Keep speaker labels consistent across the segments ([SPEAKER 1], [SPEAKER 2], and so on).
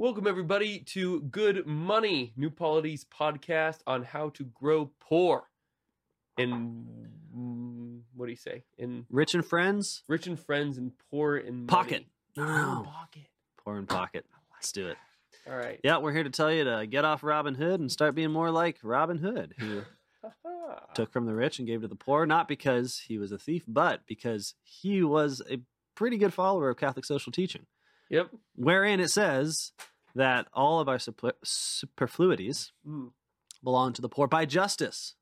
[SPEAKER 1] Welcome, everybody, to Good Money, New Polity's podcast on how to grow poor. Mm, what do you say? In
[SPEAKER 2] Rich and friends,
[SPEAKER 1] rich and friends and poor in
[SPEAKER 2] Pocket.
[SPEAKER 1] money.
[SPEAKER 2] No,
[SPEAKER 1] Poor in
[SPEAKER 2] no.
[SPEAKER 1] pocket.
[SPEAKER 2] poor in pocket. Let's do it.
[SPEAKER 1] All right.
[SPEAKER 2] Yeah, we're here to tell you to get off Robin Hood and start being more like Robin Hood, who
[SPEAKER 1] Ha-ha.
[SPEAKER 2] took from the rich and gave to the poor, not because he was a thief, but because he was a pretty good follower of Catholic social teaching,
[SPEAKER 1] Yep.
[SPEAKER 2] wherein it says that all of our super- superfluities
[SPEAKER 1] Mm.
[SPEAKER 2] belong to the poor by justice.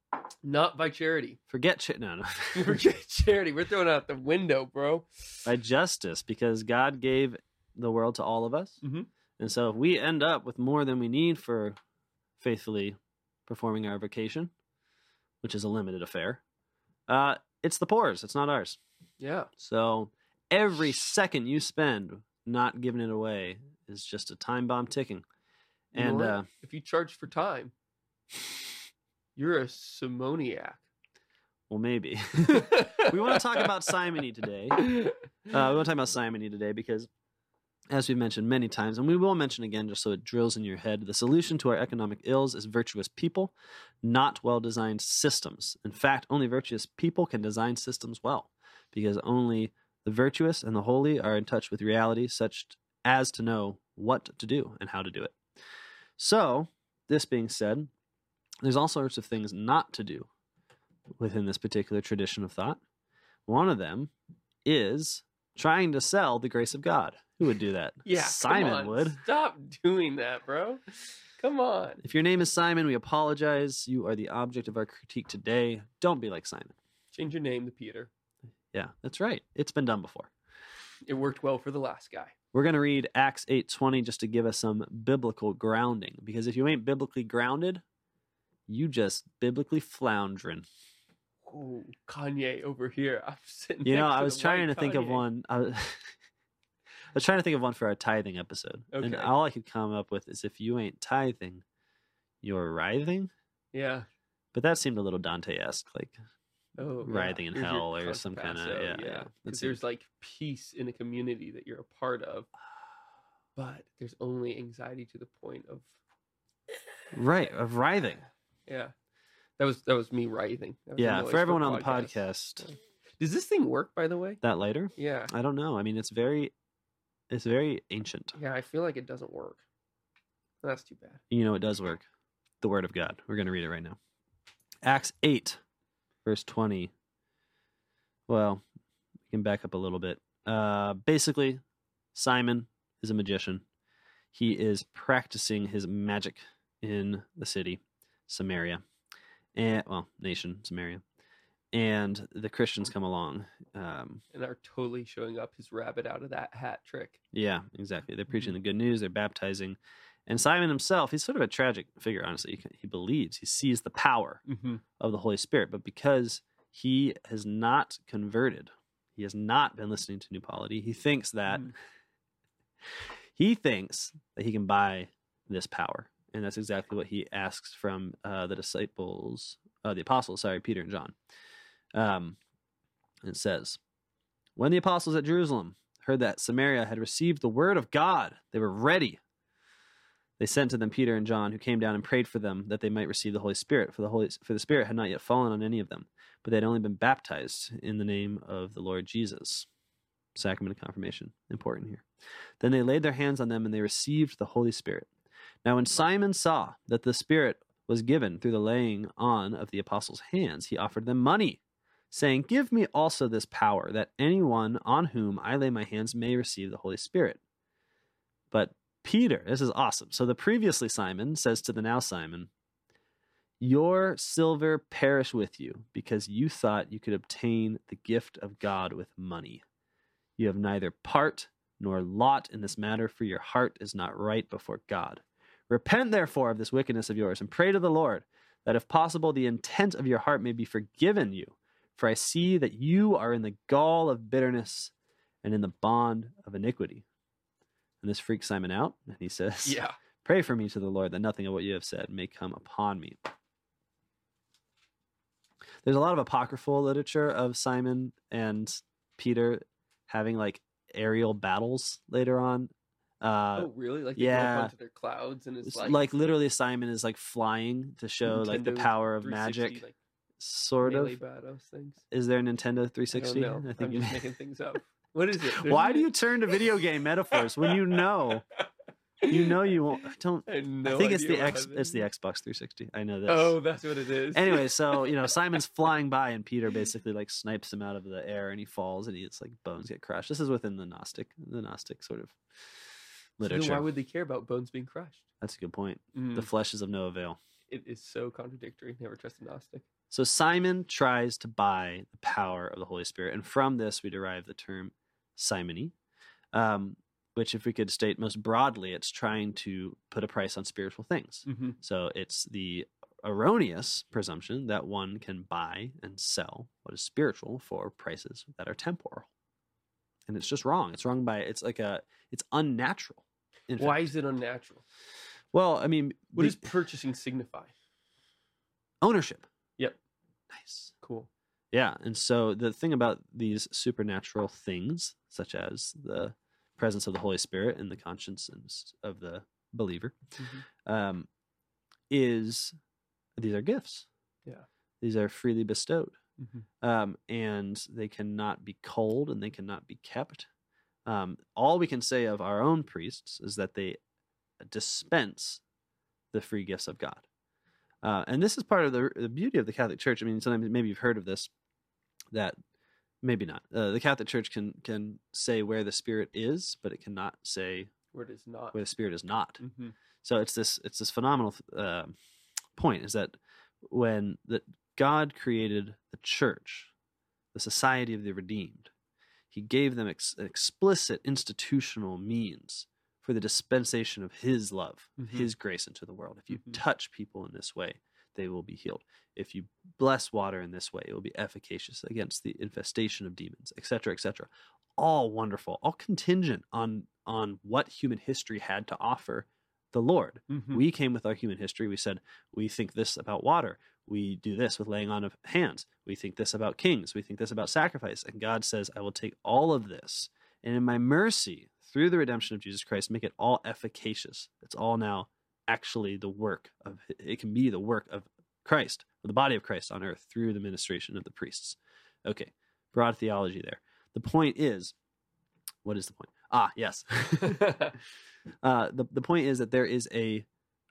[SPEAKER 1] Not by charity.
[SPEAKER 2] Forget ch- no, no.
[SPEAKER 1] Forget charity. We're throwing it out the window, bro.
[SPEAKER 2] by justice because God gave the world to all of us.
[SPEAKER 1] Mhm.
[SPEAKER 2] And so if we end up with more than we need for faithfully performing our vocation, which is a limited affair, uh, it's the poor's, it's not ours.
[SPEAKER 1] Yeah.
[SPEAKER 2] So every second you spend not giving it away is just a time bomb ticking. And uh,
[SPEAKER 1] if you charge for time, you're a simoniac.
[SPEAKER 2] well, maybe. we want to talk about simony today. Uh, we want to talk about simony today because, as we've mentioned many times, and we will mention again just so it drills in your head, the solution to our economic ills is virtuous people, not well designed systems. In fact, only virtuous people can design systems well because only the virtuous and the holy are in touch with reality, such as to know what to do and how to do it. So, this being said, there's all sorts of things not to do within this particular tradition of thought. One of them is trying to sell the grace of God. Who would do that?
[SPEAKER 1] Yeah,
[SPEAKER 2] Simon
[SPEAKER 1] on.
[SPEAKER 2] would.
[SPEAKER 1] Stop doing that, bro. Come on.
[SPEAKER 2] If your name is Simon, we apologize. You are the object of our critique today. Don't be like Simon.
[SPEAKER 1] Change your name to Peter.
[SPEAKER 2] Yeah, that's right. It's been done before.
[SPEAKER 1] It worked well for the last guy.
[SPEAKER 2] We're going to read Acts 8:20 just to give us some biblical grounding because if you ain't biblically grounded, you just biblically floundering.
[SPEAKER 1] Ooh, Kanye over here. I'm sitting.
[SPEAKER 2] You know, I was trying to think of one. I was, I was trying to think of one for our tithing episode, and all I could come up with is if you ain't tithing, you're writhing.
[SPEAKER 1] Yeah.
[SPEAKER 2] But that seemed a little Dante-esque, like
[SPEAKER 1] Oh, yeah.
[SPEAKER 2] Writhing in hell or some kinda- yeah, yeah.
[SPEAKER 1] yeah. Because
[SPEAKER 2] seems-
[SPEAKER 1] there's like peace in a community that you're a part of, but there's only anxiety to the point of
[SPEAKER 2] right of writhing.
[SPEAKER 1] yeah. That was that was me writhing. Was
[SPEAKER 2] Yeah, for everyone on the
[SPEAKER 1] podcast. Does this thing work, by the way?
[SPEAKER 2] that later.
[SPEAKER 1] Yeah.
[SPEAKER 2] I don't know. I mean, it's very, it's very ancient.
[SPEAKER 1] Yeah, I feel like it doesn't work. That's too bad.
[SPEAKER 2] You know, it does work. The Word of God. We're going to read it right now. Acts 8, verse 20. Well, we can back up a little bit. Uh, basically, Simon is a magician. He is practicing his magic in the city, Samaria, and well, nation Samaria, and the Christians come along. Um,
[SPEAKER 1] And are totally showing up his rabbit out of that hat trick.
[SPEAKER 2] yeah, exactly. They're preaching the good news. They're baptizing, and Simon himself, he's sort of a tragic figure. Honestly, he, he believes he sees the power
[SPEAKER 1] Mm-hmm.
[SPEAKER 2] of the Holy Spirit, but because he has not converted, he has not been listening to New Polity. He thinks that
[SPEAKER 1] Mm.
[SPEAKER 2] he thinks that he can buy this power, and that's exactly what he asks from uh, the disciples, uh, the apostles. Sorry, Peter and John. Um, it says, when the apostles at Jerusalem heard that Samaria had received the word of God, they were ready. They sent to them Peter and John, who came down and prayed for them that they might receive the Holy Spirit. For the Holy, for the Spirit had not yet fallen on any of them, but they had only been baptized in the name of the Lord Jesus. Sacrament of confirmation, important here. Then they laid their hands on them, and they received the Holy Spirit. Now, when Simon saw that the Spirit was given through the laying on of the apostles' hands, he offered them money, saying, "Give me also this power, that anyone on whom I lay my hands may receive the Holy Spirit." But Peter, this is awesome. So the previously Simon says to the now Simon, Your silver perish with you, because you thought you could obtain the gift of God with money. You have neither part nor lot in this matter, for your heart is not right before God. Repent therefore of this wickedness of yours, and pray to the Lord, that if possible the intent of your heart may be forgiven you. For I see that you are in the gall of bitterness and in the bond of iniquity. And this freaks Simon out, and he says,
[SPEAKER 1] Yeah.
[SPEAKER 2] Pray for me to the Lord that nothing of what you have said may come upon me. There's a lot of apocryphal literature of Simon and Peter having like aerial battles later on. Uh,
[SPEAKER 1] oh, really? Like they
[SPEAKER 2] yeah.
[SPEAKER 1] onto their clouds and it's like,
[SPEAKER 2] like, literally, Simon is like flying to show like the power of magic,
[SPEAKER 1] like
[SPEAKER 2] sort of.
[SPEAKER 1] things.
[SPEAKER 2] Is there a Nintendo
[SPEAKER 1] I
[SPEAKER 2] 360?
[SPEAKER 1] don't know.
[SPEAKER 2] I think
[SPEAKER 1] I'm
[SPEAKER 2] you.
[SPEAKER 1] just making things up. What is it? There's
[SPEAKER 2] Why
[SPEAKER 1] no-
[SPEAKER 2] do you turn to video game metaphors when you know? You know you won't. I don't.
[SPEAKER 1] I, no
[SPEAKER 2] I think it's the X.
[SPEAKER 1] that
[SPEAKER 2] It's the. Xbox 360. I know this.
[SPEAKER 1] Oh, that's what it is.
[SPEAKER 2] anyway, so you know Simon's flying by, and Peter basically like snipes him out of the air, and he falls, and he it's like bones get crushed. This is within the Gnostic, the Gnostic sort of
[SPEAKER 1] So then
[SPEAKER 2] literature.
[SPEAKER 1] why would they care about bones being crushed?
[SPEAKER 2] That's a good point.
[SPEAKER 1] Mm,
[SPEAKER 2] The flesh is of no avail.
[SPEAKER 1] it is so contradictory. Never trust a Gnostic.
[SPEAKER 2] So Simon tries to buy the power of the Holy Spirit, and from this we derive the term simony, um, which, if we could state most broadly, it's trying to put a price on spiritual things.
[SPEAKER 1] Mm-hmm.
[SPEAKER 2] So it's the erroneous presumption that one can buy and sell what is spiritual for prices that are temporal, and it's just wrong. It's wrong by it's like a it's unnatural.
[SPEAKER 1] Why
[SPEAKER 2] fact.
[SPEAKER 1] is it unnatural?
[SPEAKER 2] Well, I mean,
[SPEAKER 1] What
[SPEAKER 2] the
[SPEAKER 1] does purchasing signify?
[SPEAKER 2] ownership?
[SPEAKER 1] Yep.
[SPEAKER 2] Nice.
[SPEAKER 1] Cool.
[SPEAKER 2] Yeah, and so the thing about these supernatural things, such as the presence of the Holy Spirit in the conscience of the believer,
[SPEAKER 1] Mhm.
[SPEAKER 2] um, is these are gifts.
[SPEAKER 1] Yeah.
[SPEAKER 2] These are freely bestowed,
[SPEAKER 1] Mhm.
[SPEAKER 2] um, and they cannot be culled and they cannot be kept. Um, all we can say of our own priests is that they dispense the free gifts of God. Uh, and this is part of the, the beauty of the Catholic Church. I mean, sometimes maybe you've heard of this, that maybe not. Uh, the Catholic Church can can say where the Spirit is, but it cannot say
[SPEAKER 1] Where it is not.
[SPEAKER 2] where the Spirit is not.
[SPEAKER 1] Mhm.
[SPEAKER 2] So it's this it's this phenomenal uh, point is that when that God created the church, the society of the redeemed, He gave them ex- explicit institutional means for the dispensation of His love,
[SPEAKER 1] Mhm.
[SPEAKER 2] His grace into the world. If you
[SPEAKER 1] Mhm.
[SPEAKER 2] touch people in this way, they will be healed. If you bless water in this way, it will be efficacious against the infestation of demons, etc., etc. All wonderful, all contingent on on what human history had to offer the Lord.
[SPEAKER 1] Mhm.
[SPEAKER 2] We came with our human history. We said, we think this about water. We do this with laying on of hands. We think this about kings. We think this about sacrifice. And God says, I will take all of this and in my mercy, through the redemption of Jesus Christ, make it all efficacious. It's all now actually the work of, it can be the work of Christ, of the body of Christ on earth through the ministration of the priests. Okay, broad theology there. The point is, what is the point? Ah, yes. uh, the the point is that there is a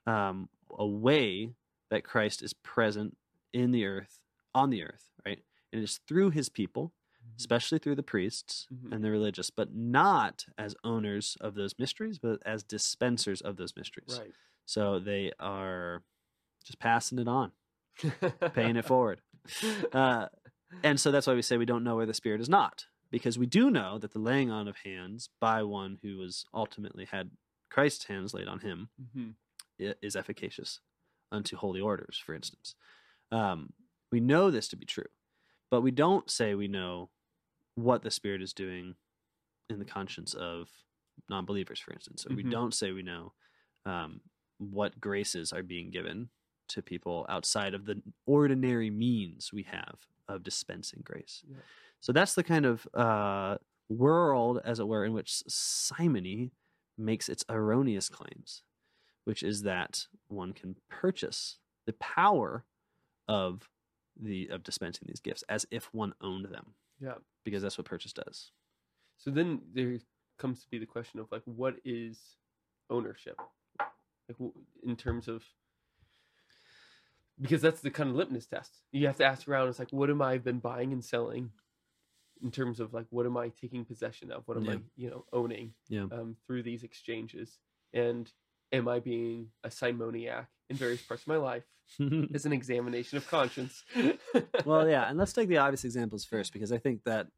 [SPEAKER 2] um, a way that Christ is present in the earth, on the earth, right? And it's through His people, especially through the priests
[SPEAKER 1] Mhm.
[SPEAKER 2] and the religious, but not as owners of those mysteries, but as dispensers of those mysteries.
[SPEAKER 1] right.
[SPEAKER 2] So they are just passing it on, paying it forward. Uh, and so that's why we say we don't know where the Spirit is not, because we do know that the laying on of hands by one who was ultimately had Christ's hands laid on him
[SPEAKER 1] Mhm.
[SPEAKER 2] is efficacious unto holy orders, for instance. Um, we know this to be true, but we don't say we know what the Spirit is doing in the conscience of non believers, for instance, So we
[SPEAKER 1] Mhm.
[SPEAKER 2] don't say we know um, what graces are being given to people outside of the ordinary means we have of dispensing grace.
[SPEAKER 1] Yeah.
[SPEAKER 2] So that's the kind of uh, world, as it were, in which simony makes its erroneous claims, which is that one can purchase the power of the of dispensing these gifts as if one owned them,
[SPEAKER 1] Yeah.
[SPEAKER 2] because that's what purchase does.
[SPEAKER 1] So then there comes to be the question of like, what is ownership? Like in terms of because that's the kind of litmus test. You have to ask around. It's like, what am I been buying and selling? In terms of like, what am I taking possession of? What am
[SPEAKER 2] Yeah.
[SPEAKER 1] I, you know, owning
[SPEAKER 2] Yeah.
[SPEAKER 1] um, through these exchanges? And am I being a simoniac in various parts of my life? As an examination of conscience.
[SPEAKER 2] well, yeah, and let's take the obvious examples first because I think that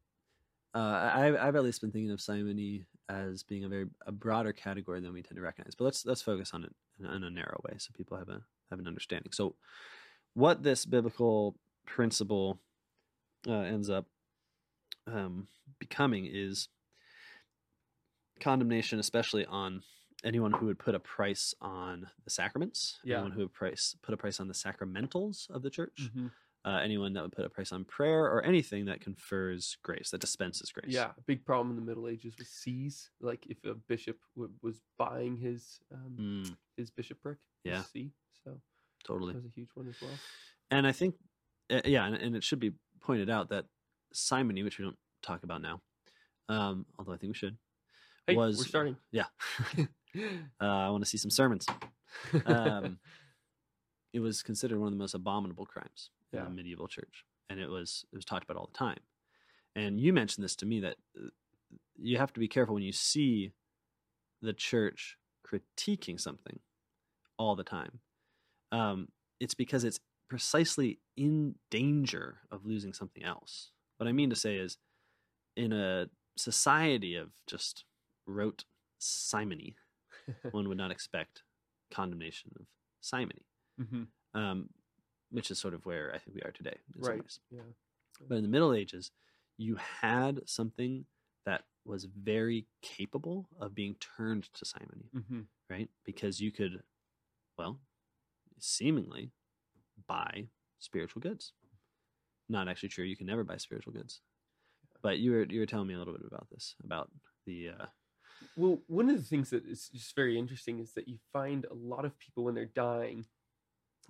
[SPEAKER 2] uh, I've, I've at least been thinking of simony as being a very a broader category than we tend to recognize. But let's let's focus on it in, in a narrow way so people have a have an understanding. So, what this biblical principle uh, ends up um, becoming is condemnation, especially on anyone who would put a price on the sacraments,
[SPEAKER 1] Yeah.
[SPEAKER 2] anyone who would price put a price on the sacramentals of the church
[SPEAKER 1] Mhm.
[SPEAKER 2] uh, anyone that would put a price on prayer or anything that confers grace, that dispenses grace.
[SPEAKER 1] Yeah, a big problem in the Middle Ages was sees. Like if a bishop w- was buying his um,
[SPEAKER 2] Mm,
[SPEAKER 1] his bishopric,
[SPEAKER 2] Yeah.
[SPEAKER 1] see. So
[SPEAKER 2] totally.
[SPEAKER 1] that was a huge one as well.
[SPEAKER 2] And I think, uh, yeah, and, and it should be pointed out that simony, which we don't talk about now, um, although I think we should,
[SPEAKER 1] Hey,
[SPEAKER 2] was
[SPEAKER 1] we're starting.
[SPEAKER 2] Yeah, uh, I want to see some sermons. Um, it was considered one of the most abominable crimes in the medieval church, and it was it was talked about all the time. And you mentioned this to me that uh, you have to be careful when you see the church critiquing something all the time. Um, it's because it's precisely in danger of losing something else. What I mean to say is, in a society of just rote simony, one would not expect condemnation of simony,
[SPEAKER 1] Mhm.
[SPEAKER 2] um, which is sort of where I think we are today.
[SPEAKER 1] Right. Yeah.
[SPEAKER 2] But in the Middle Ages, you had something that was very capable of being turned to simony,
[SPEAKER 1] hmm
[SPEAKER 2] right? Because you could, well, seemingly buy spiritual goods. Not actually true. You can never buy spiritual goods. But you were you were telling me a little bit about this about the uh,
[SPEAKER 1] Well, one of the things that is just very interesting is that you find a lot of people when they're dying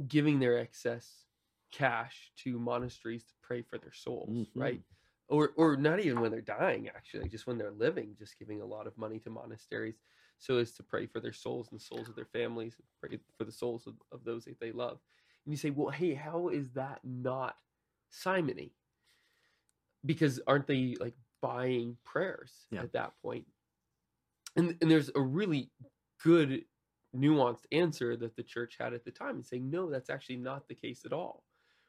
[SPEAKER 1] giving their excess cash to monasteries to pray for their souls, mm-hmm. right? Or or not even when they're dying actually, just when they're living, just giving a lot of money to monasteries so as to pray for their souls and the souls of their families, pray for the souls of, of those that they love. And you say, "Well, hey, how is that not simony?" Because aren't they like buying prayers
[SPEAKER 2] Yeah.
[SPEAKER 1] at that point? And and there's a really good nuanced answer that the church had at the time and saying no that's actually not the case at all.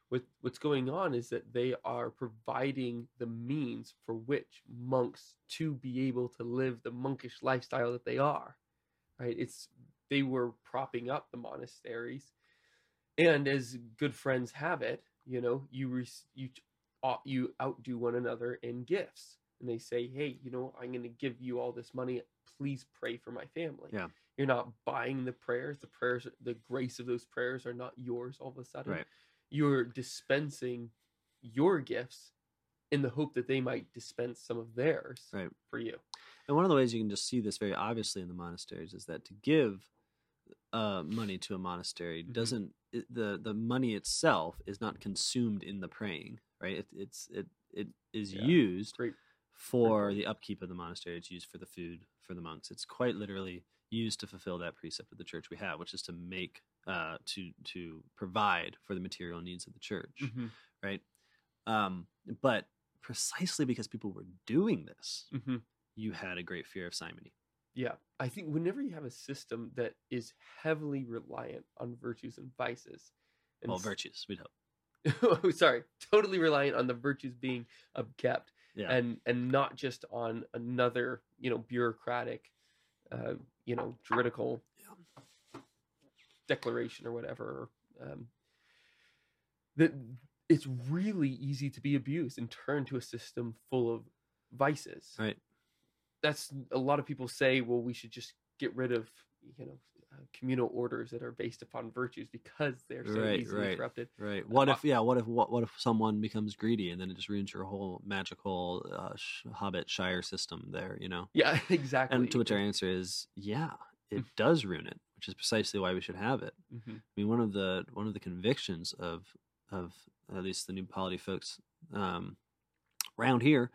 [SPEAKER 1] What what's going on is that they are providing the means for which monks to be able to live the monkish lifestyle that they are right? It's they were propping up the monasteries. And as good friends have it you know you re- you you outdo one another in gifts and they say hey you know i'm going to give you all this money please pray for my family
[SPEAKER 2] Yeah.
[SPEAKER 1] you're not buying the prayers the prayers the grace of those prayers are not yours all of a sudden
[SPEAKER 2] right.
[SPEAKER 1] you're dispensing your gifts in the hope that they might dispense some of theirs
[SPEAKER 2] Right.
[SPEAKER 1] for you
[SPEAKER 2] And one of the ways you can just see this very obviously in the monasteries is that to give uh, money to a monastery
[SPEAKER 1] Mhm.
[SPEAKER 2] doesn't it, the the money itself is not consumed in the praying, right? It, it's it it is
[SPEAKER 1] Yeah.
[SPEAKER 2] used
[SPEAKER 1] great
[SPEAKER 2] for the upkeep of the monastery. It's used for the food for the monks. It's quite literally used to fulfill that precept of the church we have, which is to make uh, to to provide for the material needs of the church
[SPEAKER 1] Mhm,
[SPEAKER 2] right? Um, but precisely because people were doing this,
[SPEAKER 1] mhm.
[SPEAKER 2] you had a great fear of simony.
[SPEAKER 1] yeah i think whenever you have a system that is heavily reliant on virtues and vices and
[SPEAKER 2] Well, virtues, we'd hope.
[SPEAKER 1] oh, sorry totally reliant on the virtues being upkept
[SPEAKER 2] Yeah,
[SPEAKER 1] and and not just on another you know bureaucratic uh you know juridical declaration or whatever um that it's really easy to be abused and turned to a system full of vices.
[SPEAKER 2] Right.
[SPEAKER 1] that's a lot of people say well we should just get rid of you know uh, communal orders that are based upon virtues because they're so
[SPEAKER 2] Right,
[SPEAKER 1] easily
[SPEAKER 2] right.
[SPEAKER 1] interrupted
[SPEAKER 2] Right. What
[SPEAKER 1] Uh,
[SPEAKER 2] if? Yeah. What if? What, what if someone becomes greedy and then it just ruins your whole magical uh, sh- Hobbit Shire system there? You know.
[SPEAKER 1] yeah exactly
[SPEAKER 2] And to which our answer is, yeah, it does ruin it, which is precisely why we should have it.
[SPEAKER 1] Mhm.
[SPEAKER 2] I mean, one of the one of the convictions of of at least the new polity folks um, around here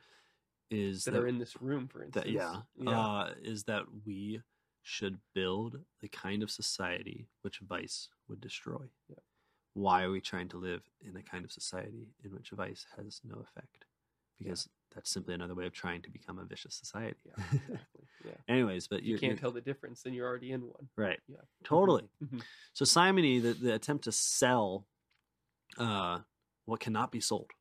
[SPEAKER 2] is
[SPEAKER 1] that,
[SPEAKER 2] that,
[SPEAKER 1] are in this room for instance
[SPEAKER 2] that yeah,
[SPEAKER 1] yeah
[SPEAKER 2] Uh, is that we should build the kind of society which vice would destroy.
[SPEAKER 1] Yeah.
[SPEAKER 2] Why are we trying to live in a kind of society in which vice has no effect? Because that's simply another way of trying to become a vicious society.
[SPEAKER 1] yeah exactly yeah
[SPEAKER 2] Anyways, but
[SPEAKER 1] you can't
[SPEAKER 2] you're-
[SPEAKER 1] tell the difference then you're already in one
[SPEAKER 2] right.
[SPEAKER 1] Yeah.
[SPEAKER 2] Totally.
[SPEAKER 1] Mhm.
[SPEAKER 2] So simony, the, the attempt to sell uh, what cannot be sold,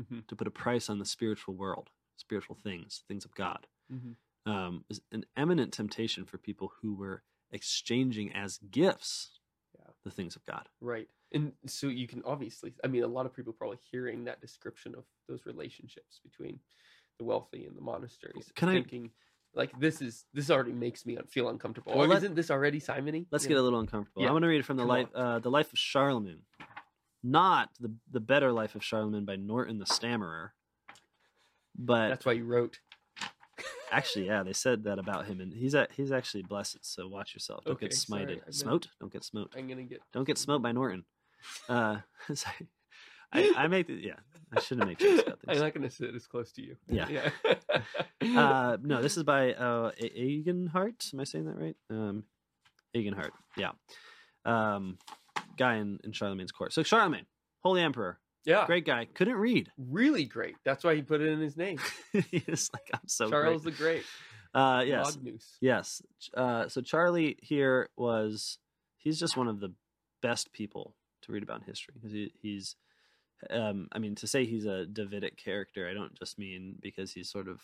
[SPEAKER 1] Mhm.
[SPEAKER 2] to put a price on the spiritual world, spiritual things, things of God,
[SPEAKER 1] Mhm.
[SPEAKER 2] Um, is an eminent temptation for people who were exchanging as gifts
[SPEAKER 1] Yeah.
[SPEAKER 2] the things of God.
[SPEAKER 1] Right. And so you can obviously, I mean, a lot of people probably hearing that description of those relationships between the wealthy and the monasteries,
[SPEAKER 2] Can I-
[SPEAKER 1] thinking like this is this already makes me feel uncomfortable.
[SPEAKER 2] Well,
[SPEAKER 1] or
[SPEAKER 2] let-
[SPEAKER 1] isn't this already simony?
[SPEAKER 2] Let's
[SPEAKER 1] You
[SPEAKER 2] get
[SPEAKER 1] know?
[SPEAKER 2] a little uncomfortable.
[SPEAKER 1] Yeah,
[SPEAKER 2] I'm going to read it from the
[SPEAKER 1] come
[SPEAKER 2] life uh, the life of Charlemagne. not the the Better Life of Charlemagne by Notker the Stammerer, but
[SPEAKER 1] That's why you wrote.
[SPEAKER 2] Actually, yeah, they said that about him, and he's a, he's actually blessed. So watch yourself. Don't get
[SPEAKER 1] Okay, sorry,
[SPEAKER 2] smited.
[SPEAKER 1] Meant-
[SPEAKER 2] Smote? Don't get smote.
[SPEAKER 1] I'm gonna get.
[SPEAKER 2] Don't get smote by Notker. Uh, sorry. I, I make the, yeah. I shouldn't make jokes about
[SPEAKER 1] this.
[SPEAKER 2] I'm
[SPEAKER 1] not gonna sit as close to you.
[SPEAKER 2] Yeah.
[SPEAKER 1] Yeah.
[SPEAKER 2] uh, no, this is by uh, Egenhart. Am I saying that right? Um, Egenhart. Yeah. Um, guy in, in Charlemagne's court. So Charlemagne, Holy Emperor,
[SPEAKER 1] yeah.
[SPEAKER 2] great guy, couldn't read.
[SPEAKER 1] Really great. That's why he put it in his name.
[SPEAKER 2] he was like, I'm so
[SPEAKER 1] Charles
[SPEAKER 2] great.
[SPEAKER 1] the Great.
[SPEAKER 2] Uh, yes,
[SPEAKER 1] Magnus.
[SPEAKER 2] yes. Uh, so Charlie here was he's just one of the best people to read about in history because he, he's um, I mean to say he's a Davidic character I don't just mean because he's sort of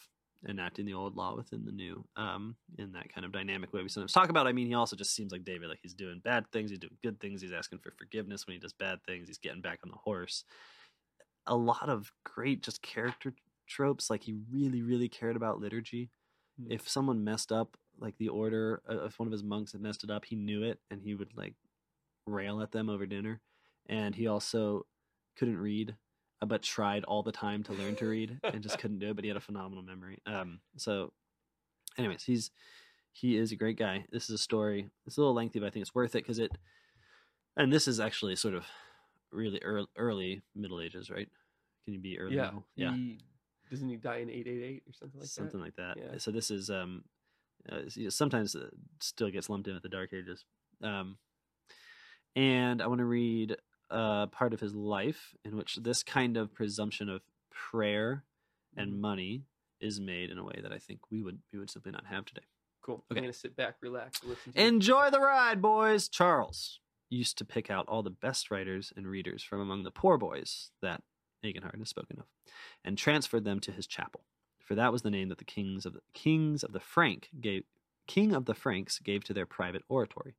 [SPEAKER 2] enacting the old law within the new um, in that kind of dynamic way we sometimes talk about. I mean he also just seems like David like he's doing bad things he's doing good things he's asking for forgiveness when he does bad things he's getting back on the horse. A lot of great just character tropes like he really really cared about liturgy.
[SPEAKER 1] Hmm.
[SPEAKER 2] if someone messed up like the order uh, if one of his monks had messed it up he knew it and he would like rail at them over dinner. And he also couldn't read but tried all the time to learn to read and just couldn't do it but he had a phenomenal memory um so anyways he's he is a great guy this is a story it's a little lengthy but i think it's worth it because it and this is actually sort of really early, early middle ages right can you be early
[SPEAKER 1] Yeah.
[SPEAKER 2] middle yeah
[SPEAKER 1] He, doesn't he die in 888 or something like
[SPEAKER 2] something
[SPEAKER 1] that?
[SPEAKER 2] like that.
[SPEAKER 1] Yeah.
[SPEAKER 2] So this is um, uh, s- you know, sometimes still gets lumped in with the Dark Ages. Um, and I want to read uh, part of his life in which this kind of presumption of prayer and
[SPEAKER 1] Mhm.
[SPEAKER 2] money is made in a way that I think we would we would simply not have today.
[SPEAKER 1] Cool.
[SPEAKER 2] Okay.
[SPEAKER 1] I'm gonna sit back, relax, and listen.
[SPEAKER 2] Enjoy the ride, boys. Charles used to pick out all the best writers and readers from among the poor boys that Egenhard has spoken of, and transferred them to his chapel. For that was the name that the kings of the kings of the Frank gave king of the Franks gave to their private oratory.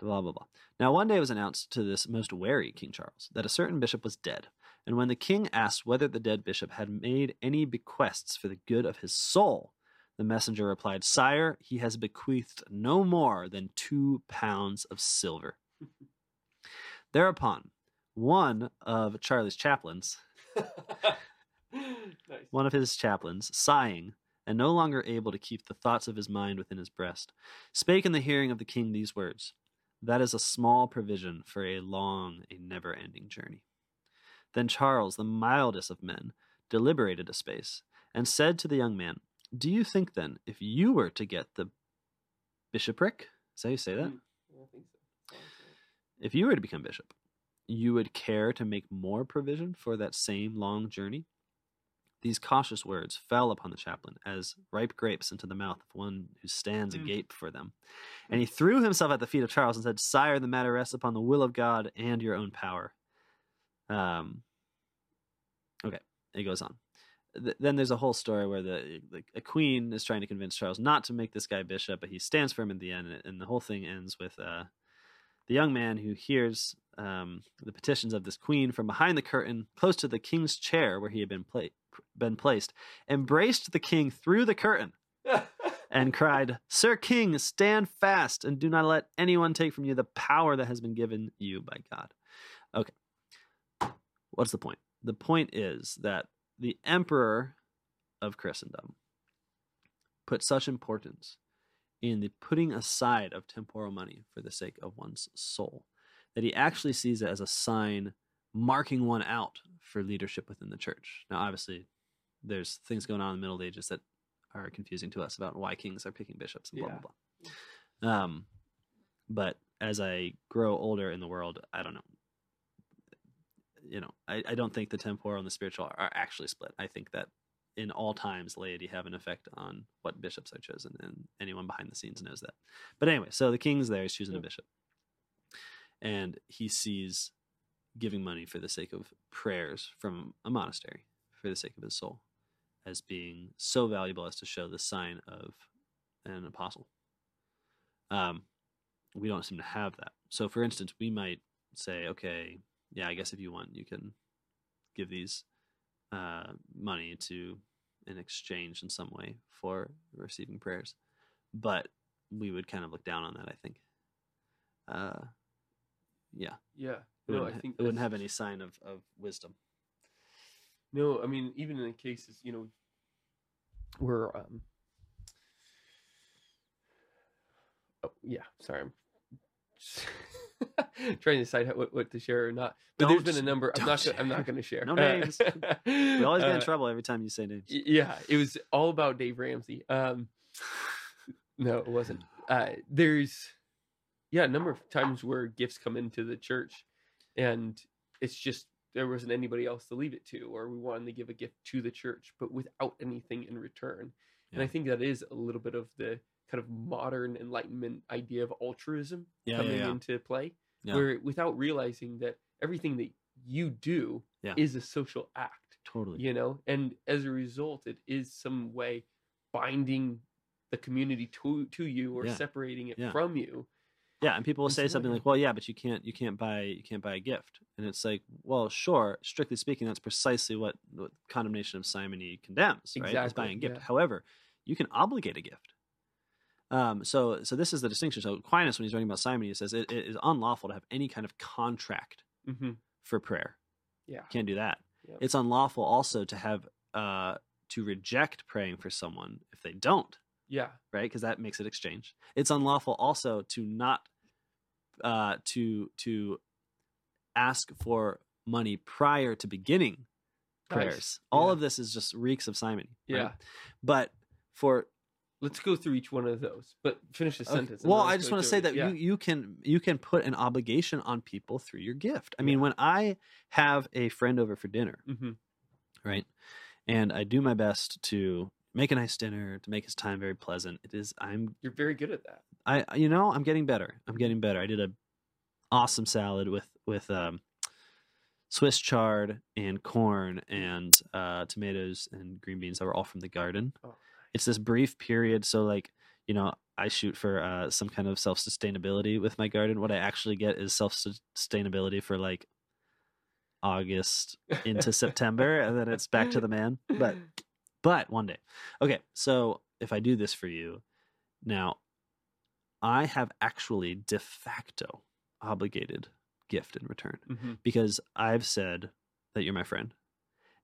[SPEAKER 2] Blah blah blah. Now one day it was announced to this most wary King Charles that a certain bishop was dead, and when the king asked whether the dead bishop had made any bequests for the good of his soul, the messenger replied, Sire, he has bequeathed no more than two pounds of silver. Thereupon, one of Charlie's chaplains,
[SPEAKER 1] nice.
[SPEAKER 2] one of his chaplains, sighing, and no longer able to keep the thoughts of his mind within his breast, spake in the hearing of the king these words That is a small provision for a long, a never ending journey. Then Charles, the mildest of men, deliberated a space, and said to the young man, Do you think then, if you were to get the bishopric, is that how you say that?
[SPEAKER 1] Mm, I think so.
[SPEAKER 2] If you were to become bishop, you would care to make more provision for that same long journey? These cautious words fell upon the chaplain as ripe grapes into the mouth of one who stands
[SPEAKER 1] Mm.
[SPEAKER 2] agape for them. And he threw himself at the feet of Charles and said, Sire, the matter rests upon the will of God and your own power. Um, okay, it goes on. Th- then there's a whole story where the, the a queen is trying to convince Charles not to make this guy bishop, but he stands firm in the end, and, and the whole thing ends with uh, the young man who hears um, the petitions of this queen from behind the curtain, close to the king's chair where he had been pla- been placed, embraced the king through the curtain and cried, Sir King, stand fast and do not let anyone take from you the power that has been given you by God. Okay. What's the point? The point is that the emperor of Christendom put such importance in the putting aside of temporal money for the sake of one's soul that he actually sees it as a sign marking one out for leadership within the church. Now, obviously, there's things going on in the Middle Ages that are confusing to us about why kings are picking bishops and blah
[SPEAKER 1] Yeah.
[SPEAKER 2] blah blah. Um, but as I grow older in the world, I don't know. You know, I, I don't think the temporal and the spiritual are, are actually split. I think that in all times, laity have an effect on what bishops are chosen, and anyone behind the scenes knows that. But anyway, so the king's there, he's choosing a bishop, and he sees giving money for the sake of prayers from a monastery for the sake of his soul as being so valuable as to show the sign of an apostle. Um, we don't seem to have that. So, for instance, we might say, okay, yeah, I guess if you want, you can give these uh, money to in exchange in some way for receiving prayers, but we would kind of look down on that. I think. Uh, yeah.
[SPEAKER 1] yeah.
[SPEAKER 2] it,
[SPEAKER 1] No, I think
[SPEAKER 2] it wouldn't have any sign of, of wisdom.
[SPEAKER 1] No, I mean even in the cases, you know, where um oh yeah, sorry, I'm trying to decide how, what, what to share or not. But
[SPEAKER 2] Don't
[SPEAKER 1] there's been a number. I'm not. Gonna, I'm
[SPEAKER 2] share.
[SPEAKER 1] not going to share.
[SPEAKER 2] No names. We always get in
[SPEAKER 1] uh,
[SPEAKER 2] trouble every time you say names.
[SPEAKER 1] Yeah, it was all about Dave Ramsey. Um, no, it wasn't. Uh, there's, yeah, a number of times where gifts come into the church, and it's just there wasn't anybody else to leave it to, or we wanted to give a gift to the church, but without anything in return. And I think that is a little bit of the kind of modern Enlightenment idea of altruism
[SPEAKER 2] Yeah, yeah,
[SPEAKER 1] coming
[SPEAKER 2] yeah.
[SPEAKER 1] into play,
[SPEAKER 2] Yeah.
[SPEAKER 1] where without realizing that everything that you do
[SPEAKER 2] Yeah.
[SPEAKER 1] is a social act
[SPEAKER 2] Totally.
[SPEAKER 1] you know and as a result it is some way binding the community to to you or
[SPEAKER 2] Yeah.
[SPEAKER 1] separating it
[SPEAKER 2] Yeah.
[SPEAKER 1] from you
[SPEAKER 2] Yeah, and people will say something like, "Well, yeah, but you can't you can't buy you can't buy a gift." And it's like, "Well, sure, strictly speaking, that's precisely what, what condemnation of simony condemns, right? Is buying a gift.
[SPEAKER 1] yeah.
[SPEAKER 2] However, you can obligate a gift. Um, so so this is the distinction. So Aquinas, when he's writing about simony, he says it, it is unlawful to have any kind of contract
[SPEAKER 1] hmm
[SPEAKER 2] for prayer.
[SPEAKER 1] yeah
[SPEAKER 2] Can't do that.
[SPEAKER 1] Yep.
[SPEAKER 2] It's unlawful also to have uh, to reject praying for someone if they don't
[SPEAKER 1] yeah
[SPEAKER 2] right? Because that makes it exchange. It's unlawful also to not uh, to to ask for money prior to beginning
[SPEAKER 1] Nice.
[SPEAKER 2] prayers. All
[SPEAKER 1] Yeah.
[SPEAKER 2] of this is just reeks of simony. right?
[SPEAKER 1] yeah
[SPEAKER 2] But for
[SPEAKER 1] let's go through each one of those but finish the sentence and
[SPEAKER 2] well, I just want to say
[SPEAKER 1] it.
[SPEAKER 2] that
[SPEAKER 1] yeah.
[SPEAKER 2] you you can you can put an obligation on people through your gift. I mean, when I have a friend over for dinner,
[SPEAKER 1] Mhm.
[SPEAKER 2] right, and I do my best to make a nice dinner to make his time very pleasant. It is I'm
[SPEAKER 1] you're very good at that
[SPEAKER 2] I you know I'm getting better. I'm getting better. I did a awesome salad with with um, Swiss chard and corn and uh, tomatoes and green beans that were all from the garden.
[SPEAKER 1] Oh,
[SPEAKER 2] It's this brief period, so like you know I shoot for uh, some kind of self sustainability with my garden. What I actually get is self sustainability for like August into September, and then it's back to the man. But but one day. Okay, so if I do this for you, now I have actually de facto obligated gift in return
[SPEAKER 1] Mhm.
[SPEAKER 2] because I've said that you're my friend.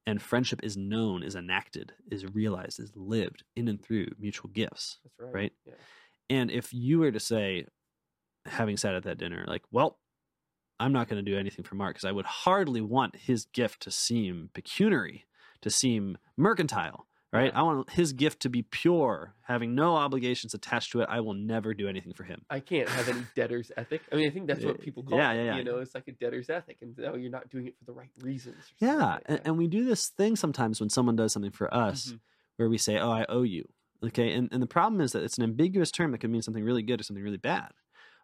[SPEAKER 2] And friendship is known, is enacted, is realized, is lived in and through mutual gifts.
[SPEAKER 1] that's right
[SPEAKER 2] Right.
[SPEAKER 1] yeah
[SPEAKER 2] And if you were to say, having sat at that dinner, like, well, I'm not going to do anything for Mark because I would hardly want his gift to seem pecuniary, to seem mercantile, right?
[SPEAKER 1] Yeah.
[SPEAKER 2] I want his gift to be pure, having no obligations attached to it. I will never do anything for him.
[SPEAKER 1] I can't have any debtor's ethic. I mean, I think that's what people call
[SPEAKER 2] yeah,
[SPEAKER 1] it.
[SPEAKER 2] yeah, yeah.
[SPEAKER 1] You know, it's like a debtor's ethic, and no, you're not doing it for the right reasons. or
[SPEAKER 2] Yeah.
[SPEAKER 1] like
[SPEAKER 2] And, and we do this thing sometimes when someone does something for us
[SPEAKER 1] Mhm.
[SPEAKER 2] where we say, oh, I owe you. Okay. And, and the problem is that it's an ambiguous term that could mean something really good or something really bad.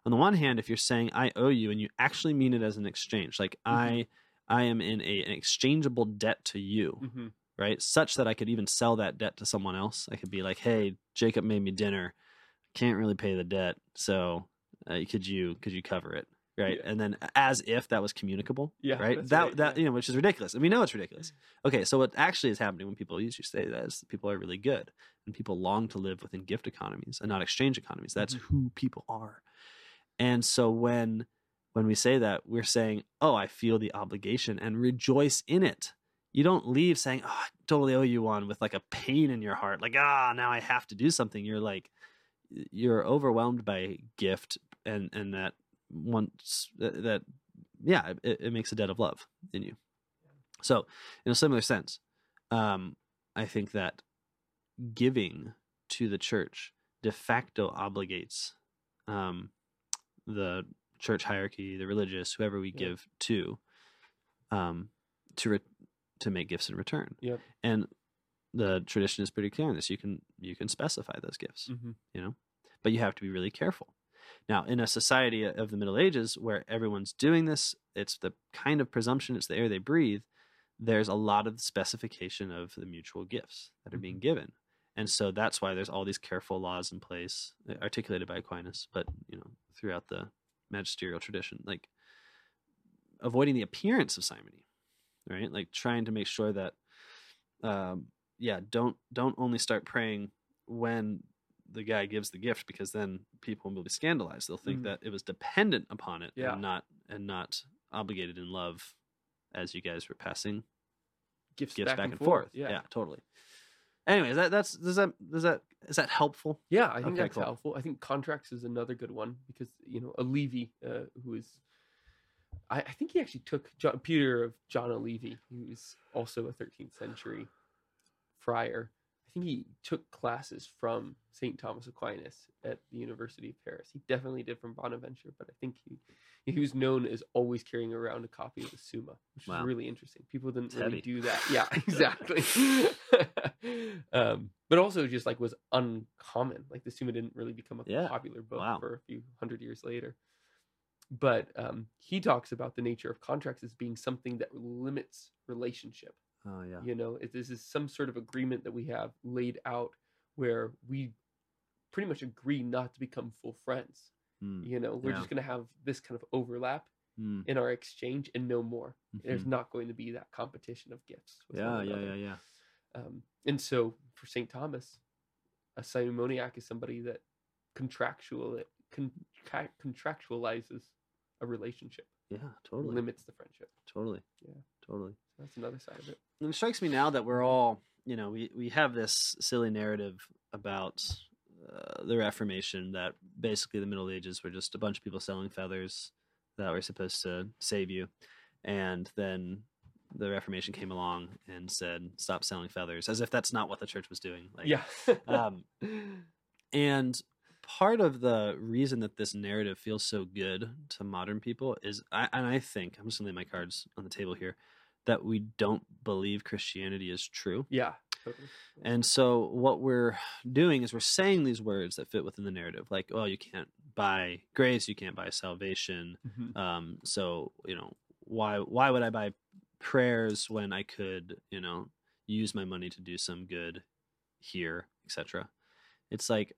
[SPEAKER 2] On the one hand, if you're saying I owe you and you actually mean it as an exchange, like I I am in a, an exchangeable debt to you,
[SPEAKER 1] Mhm.
[SPEAKER 2] Right? Such that I could even sell that debt to someone else. I could be like, hey, Jacob made me dinner. Can't really pay the debt. So uh, could you could you cover it? Right.
[SPEAKER 1] Yeah.
[SPEAKER 2] And then as if that was communicable.
[SPEAKER 1] Yeah,
[SPEAKER 2] Right. That
[SPEAKER 1] right,
[SPEAKER 2] that
[SPEAKER 1] yeah.
[SPEAKER 2] you know, which is ridiculous. And we know it's ridiculous. Okay, so what actually is happening when people usually say that is people are really good and people long to live within gift economies and not exchange economies. That's
[SPEAKER 1] Mhm.
[SPEAKER 2] who people are. And so when when we say that, we're saying, "Oh, I feel the obligation and rejoice in it." You don't leave saying, "Oh, I totally owe you one" with like a pain in your heart, like, "Ah, now I have to do something." You're like you're overwhelmed by gift and and that once that, that yeah, it, it makes a debt of love in you. So, in a similar sense, um, I think that giving to the church de facto obligates um, the church hierarchy, the religious, whoever we
[SPEAKER 1] Yeah.
[SPEAKER 2] give to, um, to re- to make gifts in return.
[SPEAKER 1] Yep.
[SPEAKER 2] And the tradition is pretty clear on this. You can you can specify those gifts
[SPEAKER 1] Mhm.
[SPEAKER 2] you know but you have to be really careful now in a society of the middle ages where everyone's doing this it's the kind of presumption it's the air they breathe there's a lot of specification of the mutual gifts that are being given and so that's why there's all these careful laws in place uh, articulated by aquinas but you know throughout the magisterial tradition like avoiding the appearance of simony right like trying to make sure that um yeah don't don't only start praying when the guy gives the gift because then people will be scandalized they'll think
[SPEAKER 1] Mhm.
[SPEAKER 2] that it was dependent upon it
[SPEAKER 1] Yeah.
[SPEAKER 2] and not and not obligated in love as you guys were passing
[SPEAKER 1] Gifts,
[SPEAKER 2] gifts
[SPEAKER 1] back,
[SPEAKER 2] back,
[SPEAKER 1] and,
[SPEAKER 2] and
[SPEAKER 1] forth.
[SPEAKER 2] forth.
[SPEAKER 1] Yeah.
[SPEAKER 2] totally. Anyways, that that's does that does that is that helpful?
[SPEAKER 1] Yeah, I think
[SPEAKER 2] Okay,
[SPEAKER 1] that's
[SPEAKER 2] cool.
[SPEAKER 1] helpful. I think contracts is another good one because you know Olivi, uh, who is, I, I think he actually took John, Peter of John Olivi, who was also a 13th century friar. I think he took classes from Saint Thomas Aquinas at the University of Paris. He definitely did from Bonaventure, but I think he he was known as always carrying around a copy of the Summa, which
[SPEAKER 2] Wow.
[SPEAKER 1] is really interesting. People didn't
[SPEAKER 2] It's
[SPEAKER 1] really
[SPEAKER 2] heavy.
[SPEAKER 1] do that. Yeah, exactly. um, but also just like was uncommon. Like the Summa didn't really become a
[SPEAKER 2] Yeah.
[SPEAKER 1] popular book
[SPEAKER 2] Wow.
[SPEAKER 1] for a few hundred years later. But um, he talks about the nature of contracts as being something that limits relationship.
[SPEAKER 2] Oh yeah.
[SPEAKER 1] You know, it, this is some sort of agreement that we have laid out where we pretty much agree not to become full friends.
[SPEAKER 2] Mm,
[SPEAKER 1] You know, we're
[SPEAKER 2] Yeah.
[SPEAKER 1] just going to have this kind of overlap
[SPEAKER 2] mm,
[SPEAKER 1] in our exchange and no more. There's
[SPEAKER 2] mhm.
[SPEAKER 1] not going to be that competition of gifts.
[SPEAKER 2] Yeah, yeah, yeah, yeah.
[SPEAKER 1] Um, and so for St. Thomas, a simoniac is somebody that contractual contra- contractualizes a relationship,
[SPEAKER 2] Yeah, totally.
[SPEAKER 1] limits the friendship.
[SPEAKER 2] Totally.
[SPEAKER 1] Yeah.
[SPEAKER 2] Totally.
[SPEAKER 1] That's another side of it.
[SPEAKER 2] And it strikes me now that we're all, you know, we, we have this silly narrative about uh, the Reformation that basically the Middle Ages were just a bunch of people selling feathers that were supposed to save you. And then the Reformation came along and said, stop selling feathers, as if that's not what the church was doing. Like,
[SPEAKER 1] yeah.
[SPEAKER 2] Um, and part of the reason that this narrative feels so good to modern people is, I, and I think, I'm just to lay my cards on the table here, that we don't believe Christianity is true.
[SPEAKER 1] yeah. Totally.
[SPEAKER 2] And so what we're doing is we're saying these words that fit within the narrative, like, oh, you can't buy grace, you can't buy salvation.
[SPEAKER 1] Mhm.
[SPEAKER 2] Um, so you know, why why would I buy prayers when I could, you know, use my money to do some good here, etc. It's like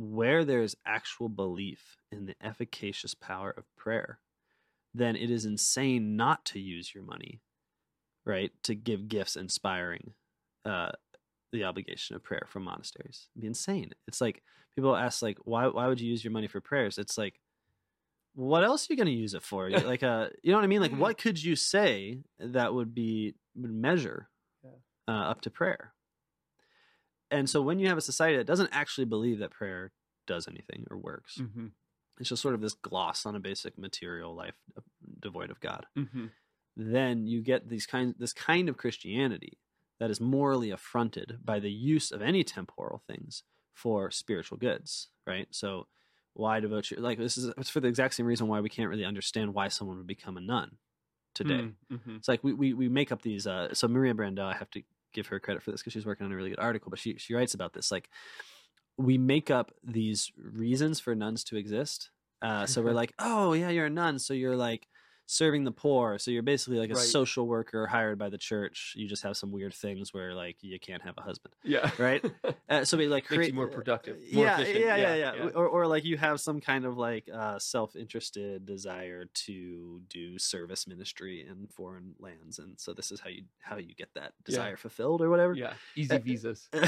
[SPEAKER 2] where there's actual belief in the efficacious power of prayer, then it is insane not to use your money, right, to give gifts inspiring uh, the obligation of prayer from monasteries. It'd be insane. It's like people ask, like, why why would you use your money for prayers? It's like, what else are you going to use it for? like, uh, you know what I mean? Like, what could you say that would be would measure uh, up to prayer? And so, when you have a society that doesn't actually believe that prayer does anything or works,
[SPEAKER 1] Mhm.
[SPEAKER 2] it's just sort of this gloss on a basic material life uh, devoid of God
[SPEAKER 1] Mhm.
[SPEAKER 2] then you get these kind this kind of Christianity that is morally affronted by the use of any temporal things for spiritual goods, right? So why devote your like this is it's for the exact same reason why we can't really understand why someone would become a nun today.
[SPEAKER 1] Mm, mhm.
[SPEAKER 2] It's like we, we we make up these uh so Maria Brandel, I have to give her credit for this because she's working on a really good article, but she she writes about this. Like we make up these reasons for nuns to exist. Uh so we're like, oh yeah, you're a nun, so you're like serving the poor. So you're basically like a
[SPEAKER 1] Right.
[SPEAKER 2] social worker hired by the church. You just have some weird things where like you can't have a husband.
[SPEAKER 1] Yeah.
[SPEAKER 2] Right? Uh, so we like
[SPEAKER 1] Makes you
[SPEAKER 2] create
[SPEAKER 1] more productive, more
[SPEAKER 2] yeah,
[SPEAKER 1] efficient.
[SPEAKER 2] yeah, yeah,
[SPEAKER 1] Yeah,
[SPEAKER 2] yeah,
[SPEAKER 1] yeah.
[SPEAKER 2] Or, or like you have some kind of like uh, self-interested desire to do service ministry in foreign lands, and so this is how you how you get that desire fulfilled or whatever.
[SPEAKER 1] Yeah. Easy
[SPEAKER 2] Uh,
[SPEAKER 1] visas.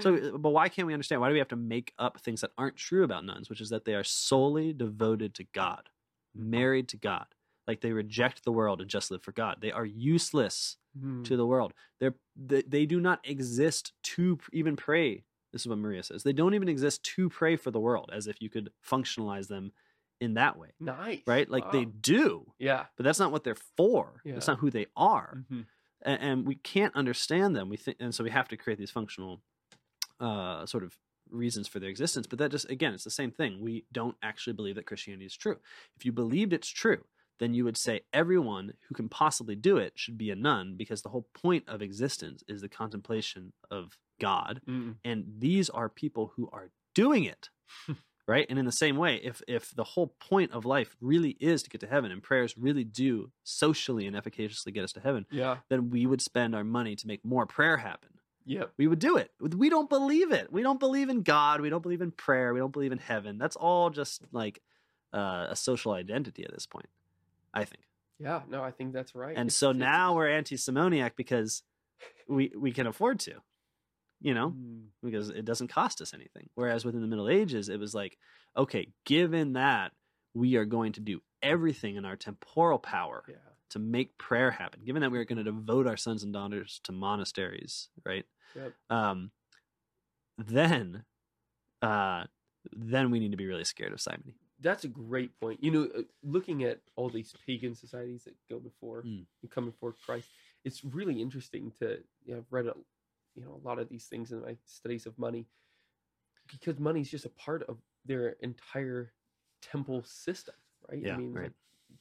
[SPEAKER 2] So, uh, but why can't we understand? Why do we have to make up things that aren't true about nuns, which is that they are solely devoted to God, married to God? Like they reject the world and just live for God. They are useless
[SPEAKER 1] Mm.
[SPEAKER 2] to the world. They're they, they do not exist to even pray. This is what Maria says. They don't even exist to pray for the world, as if you could functionalize them in that way,
[SPEAKER 1] nice.
[SPEAKER 2] right? Like they do,
[SPEAKER 1] Yeah.
[SPEAKER 2] but that's not what they're for.
[SPEAKER 1] Yeah.
[SPEAKER 2] That's not who they are
[SPEAKER 1] Mhm.
[SPEAKER 2] and, and we can't understand them. We think, and so we have to create these functional, uh, sort of reasons for their existence. But that just again, it's the same thing. We don't actually believe that Christianity is true. If you believed it's true, then you would say everyone who can possibly do it should be a nun, because the whole point of existence is the contemplation of God,
[SPEAKER 1] Mm.
[SPEAKER 2] and these are people who are doing it. right and in the same way if if the whole point of life really is to get to heaven and prayers really do socially and efficaciously get us to heaven
[SPEAKER 1] Yeah.
[SPEAKER 2] then we would spend our money to make more prayer happen.
[SPEAKER 1] Yep.
[SPEAKER 2] We would do it. We don't believe it. We don't believe in God. We don't believe in prayer. We don't believe in heaven. That's all just like uh, a social identity at this point, I think.
[SPEAKER 1] Yeah. No, I think that's right.
[SPEAKER 2] And
[SPEAKER 1] It's-
[SPEAKER 2] so
[SPEAKER 1] it's-
[SPEAKER 2] now we're anti-Simoniac because we we can afford to, you know,
[SPEAKER 1] Mm.
[SPEAKER 2] because it doesn't cost us anything. Whereas within the Middle Ages, it was like, okay, given that we are going to do everything in our temporal power
[SPEAKER 1] Yeah.
[SPEAKER 2] to make prayer happen, given that we are going to devote our sons and daughters to monasteries, right?
[SPEAKER 1] Yep.
[SPEAKER 2] Um, then, uh, then we need to be really scared of simony.
[SPEAKER 1] That's a great point. You know, uh, looking at all these pagan societies that go before
[SPEAKER 2] Mm.
[SPEAKER 1] and come before Christ, it's really interesting to. You know, I've read a, you know, a lot of these things in my studies of money, because money is just a part of their entire temple system, right?
[SPEAKER 2] Yeah,
[SPEAKER 1] I mean,
[SPEAKER 2] right.
[SPEAKER 1] like,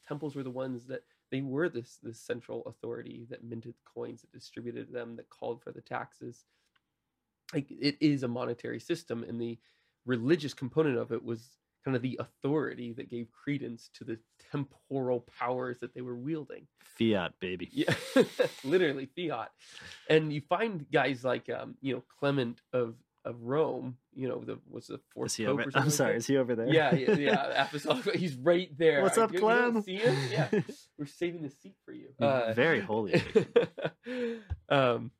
[SPEAKER 1] temples were the ones that they were this this central authority that minted coins, that distributed them, that called for the taxes. Like it is a monetary system, and the religious component of it was kind of the authority that gave credence to the temporal powers that they were wielding.
[SPEAKER 2] Fiat, baby.
[SPEAKER 1] Yeah, literally fiat. And you find guys like um, you know, Clement of of Rome, you know, the was the fourth pope
[SPEAKER 2] over? I'm sorry. Is he over there?
[SPEAKER 1] Yeah, yeah, yeah. Apostolic. He's right there.
[SPEAKER 2] What's up,
[SPEAKER 1] you- you
[SPEAKER 2] Clem?
[SPEAKER 1] See him? Yeah, we're saving the seat for you.
[SPEAKER 2] You're very holy.
[SPEAKER 1] um,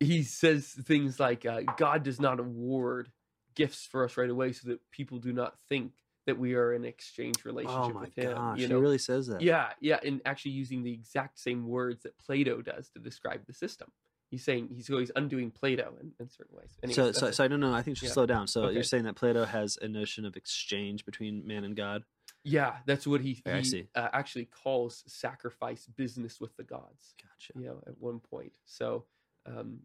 [SPEAKER 1] he says things like, uh, "God does not award gifts for us right away, so that people do not think that we are in exchange relationship
[SPEAKER 2] Oh my
[SPEAKER 1] with Him."
[SPEAKER 2] gosh,
[SPEAKER 1] you
[SPEAKER 2] he really says that.
[SPEAKER 1] yeah, yeah, and actually using the exact same words that Plato does to describe the system. He's saying he's always undoing Plato in, in certain ways. Anyways,
[SPEAKER 2] So, so, so I don't know. I think you should
[SPEAKER 1] Yeah.
[SPEAKER 2] slow down. So
[SPEAKER 1] Okay.
[SPEAKER 2] you're saying that Plato has a notion of exchange between man and God.
[SPEAKER 1] yeah, that's what he,
[SPEAKER 2] Okay,
[SPEAKER 1] he uh, actually calls sacrifice business with the gods.
[SPEAKER 2] Gotcha.
[SPEAKER 1] you know, at one point. So, um,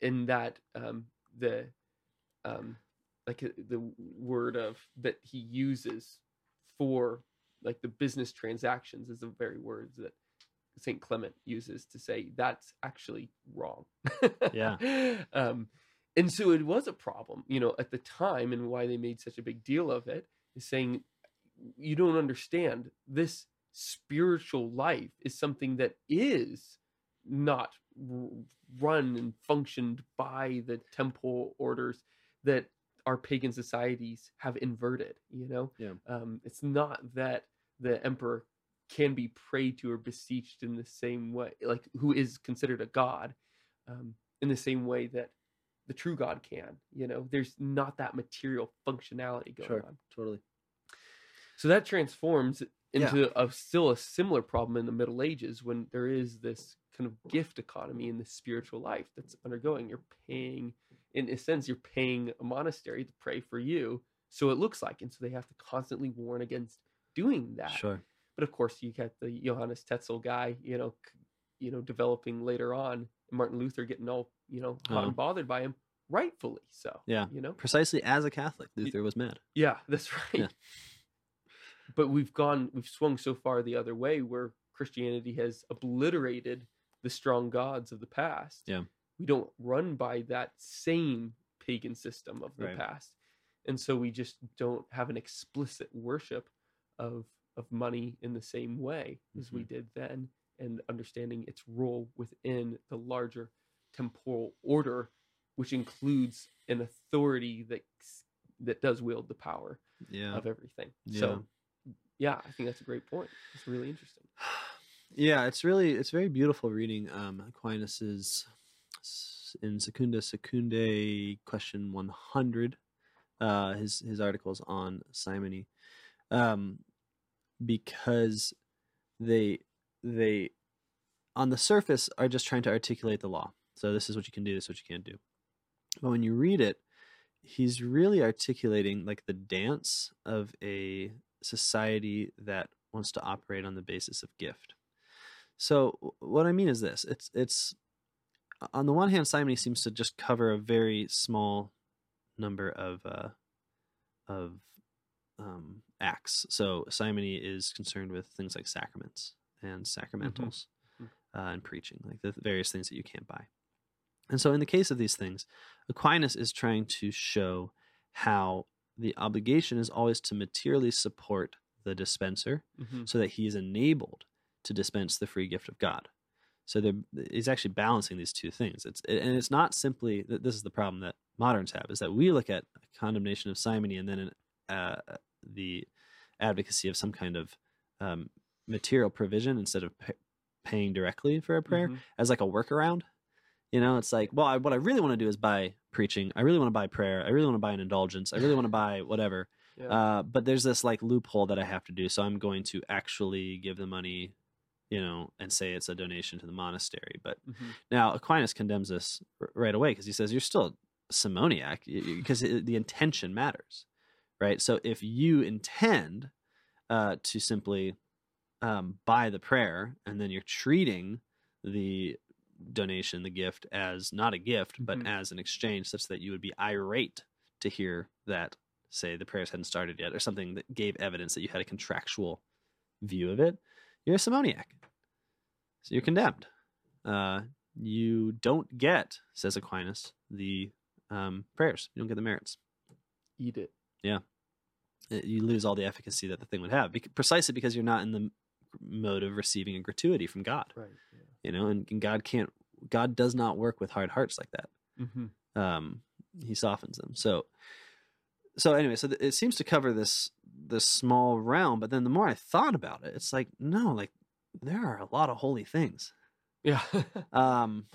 [SPEAKER 1] in that, um, the, um, like uh, the word of that he uses for like the business transactions is the very words that Saint Clement uses to say that's actually wrong.
[SPEAKER 2] Yeah.
[SPEAKER 1] Um, and so it was a problem, you know, at the time, and why they made such a big deal of it is saying you don't understand this spiritual life is something that is not r- run and functioned by the temple orders that our pagan societies have inverted you know
[SPEAKER 2] Yeah.
[SPEAKER 1] um, it's not that the emperor can be prayed to or beseeched in the same way like who is considered a god um, in the same way that the true god can you know there's not that material functionality going
[SPEAKER 2] Sure.
[SPEAKER 1] on
[SPEAKER 2] Totally.
[SPEAKER 1] so that transforms
[SPEAKER 2] Yeah.
[SPEAKER 1] into a still a similar problem in the Middle Ages when there is this kind of gift economy in the spiritual life that's undergoing. You're paying, in a sense, you're paying a monastery to pray for you. So it looks like, and so they have to constantly warn against doing that.
[SPEAKER 2] Sure.
[SPEAKER 1] But of course, you got the Johannes Tetzel guy, you know, you know, developing later on, Martin Luther getting all, you know, hot
[SPEAKER 2] Uh-huh.
[SPEAKER 1] and bothered by him, rightfully so.
[SPEAKER 2] Yeah.
[SPEAKER 1] you know.
[SPEAKER 2] Precisely as a Catholic, Luther was mad.
[SPEAKER 1] Yeah, that's right.
[SPEAKER 2] Yeah.
[SPEAKER 1] But we've gone, we've swung so far the other way where Christianity has obliterated the strong gods of the past.
[SPEAKER 2] Yeah.
[SPEAKER 1] We don't run by that same pagan system of the
[SPEAKER 2] Right.
[SPEAKER 1] past. And so we just don't have an explicit worship of of money in the same way as
[SPEAKER 2] Mm-hmm.
[SPEAKER 1] we did then and understanding its role within the larger temporal order which includes an authority that that does wield the power
[SPEAKER 2] Yeah.
[SPEAKER 1] of everything. So, yeah, I think that's a great point. It's really interesting.
[SPEAKER 2] yeah, it's really it's very beautiful reading um Aquinas's in Secunda Secundae question 100 uh his his articles on simony um because they they on the surface are just trying to articulate the law. So this is what you can do this is what you can't do. But when you read it he's really articulating like the dance of a society that wants to operate on the basis of gift. So what I mean is this: it's it's on the one hand, simony seems to just cover a very small number of uh, of um, acts. So simony is concerned with things like sacraments and sacramentals
[SPEAKER 1] Mhm.
[SPEAKER 2] uh, and preaching, like the various things that you can't buy. And so, in the case of these things, Aquinas is trying to show how the obligation is always to materially support the dispenser
[SPEAKER 1] Mhm.
[SPEAKER 2] so that he is enabled to dispense the free gift of God. So there, he's actually balancing these two things. It's and it's not simply that this is the problem that moderns have is that we look at condemnation of simony and then an, uh, the advocacy of some kind of um, material provision instead of pa- paying directly for a prayer
[SPEAKER 1] Mhm.
[SPEAKER 2] as like a workaround. You know, it's like, well, I, what I really want to do is buy preaching. I really want to buy prayer. I really want to buy an indulgence. I really want to buy whatever.
[SPEAKER 1] Yeah.
[SPEAKER 2] Uh, but there's this like loophole that I have to do, so I'm going to actually give the money, you know, and say it's a donation to the monastery. But
[SPEAKER 1] Mhm.
[SPEAKER 2] now Aquinas condemns this r- right away because he says you're still simoniac because the intention matters, right? So if you intend uh, to simply um, buy the prayer and then you're treating the donation, the gift, as not a gift but
[SPEAKER 1] Mhm.
[SPEAKER 2] as an exchange, such that you would be irate to hear that, say, the prayers hadn't started yet or something that gave evidence that you had a contractual view of it, you're a simoniac. So you're condemned. Uh, you don't get, says Aquinas, the um, prayers. You don't get the merits.
[SPEAKER 1] Eat it.
[SPEAKER 2] Uh, You lose all the efficacy that the thing would have, precisely because you're not in the mode of receiving a gratuity from God.
[SPEAKER 1] Right.
[SPEAKER 2] You know, and, and God can't. God does not work with hard hearts like that.
[SPEAKER 1] Yeah. hmm
[SPEAKER 2] um, he softens them. So, so anyway, so th- it seems to cover this this small realm. But then the more I thought about it, it's like no, like there are a lot of holy things.
[SPEAKER 1] Yeah.
[SPEAKER 2] Um,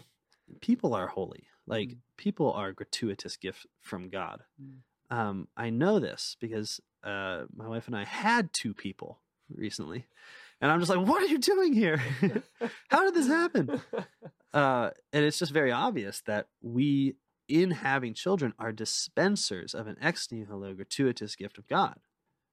[SPEAKER 2] people are holy. Like
[SPEAKER 1] Mm.
[SPEAKER 2] people are gratuitous gift from God.
[SPEAKER 1] Mm.
[SPEAKER 2] Um, I know this because uh, my wife and I had two people recently, and I'm just like, what are you doing here? How did this happen? uh, and it's just very obvious that we, in having children, are dispensers of an ex nihilo gratuitous gift of God,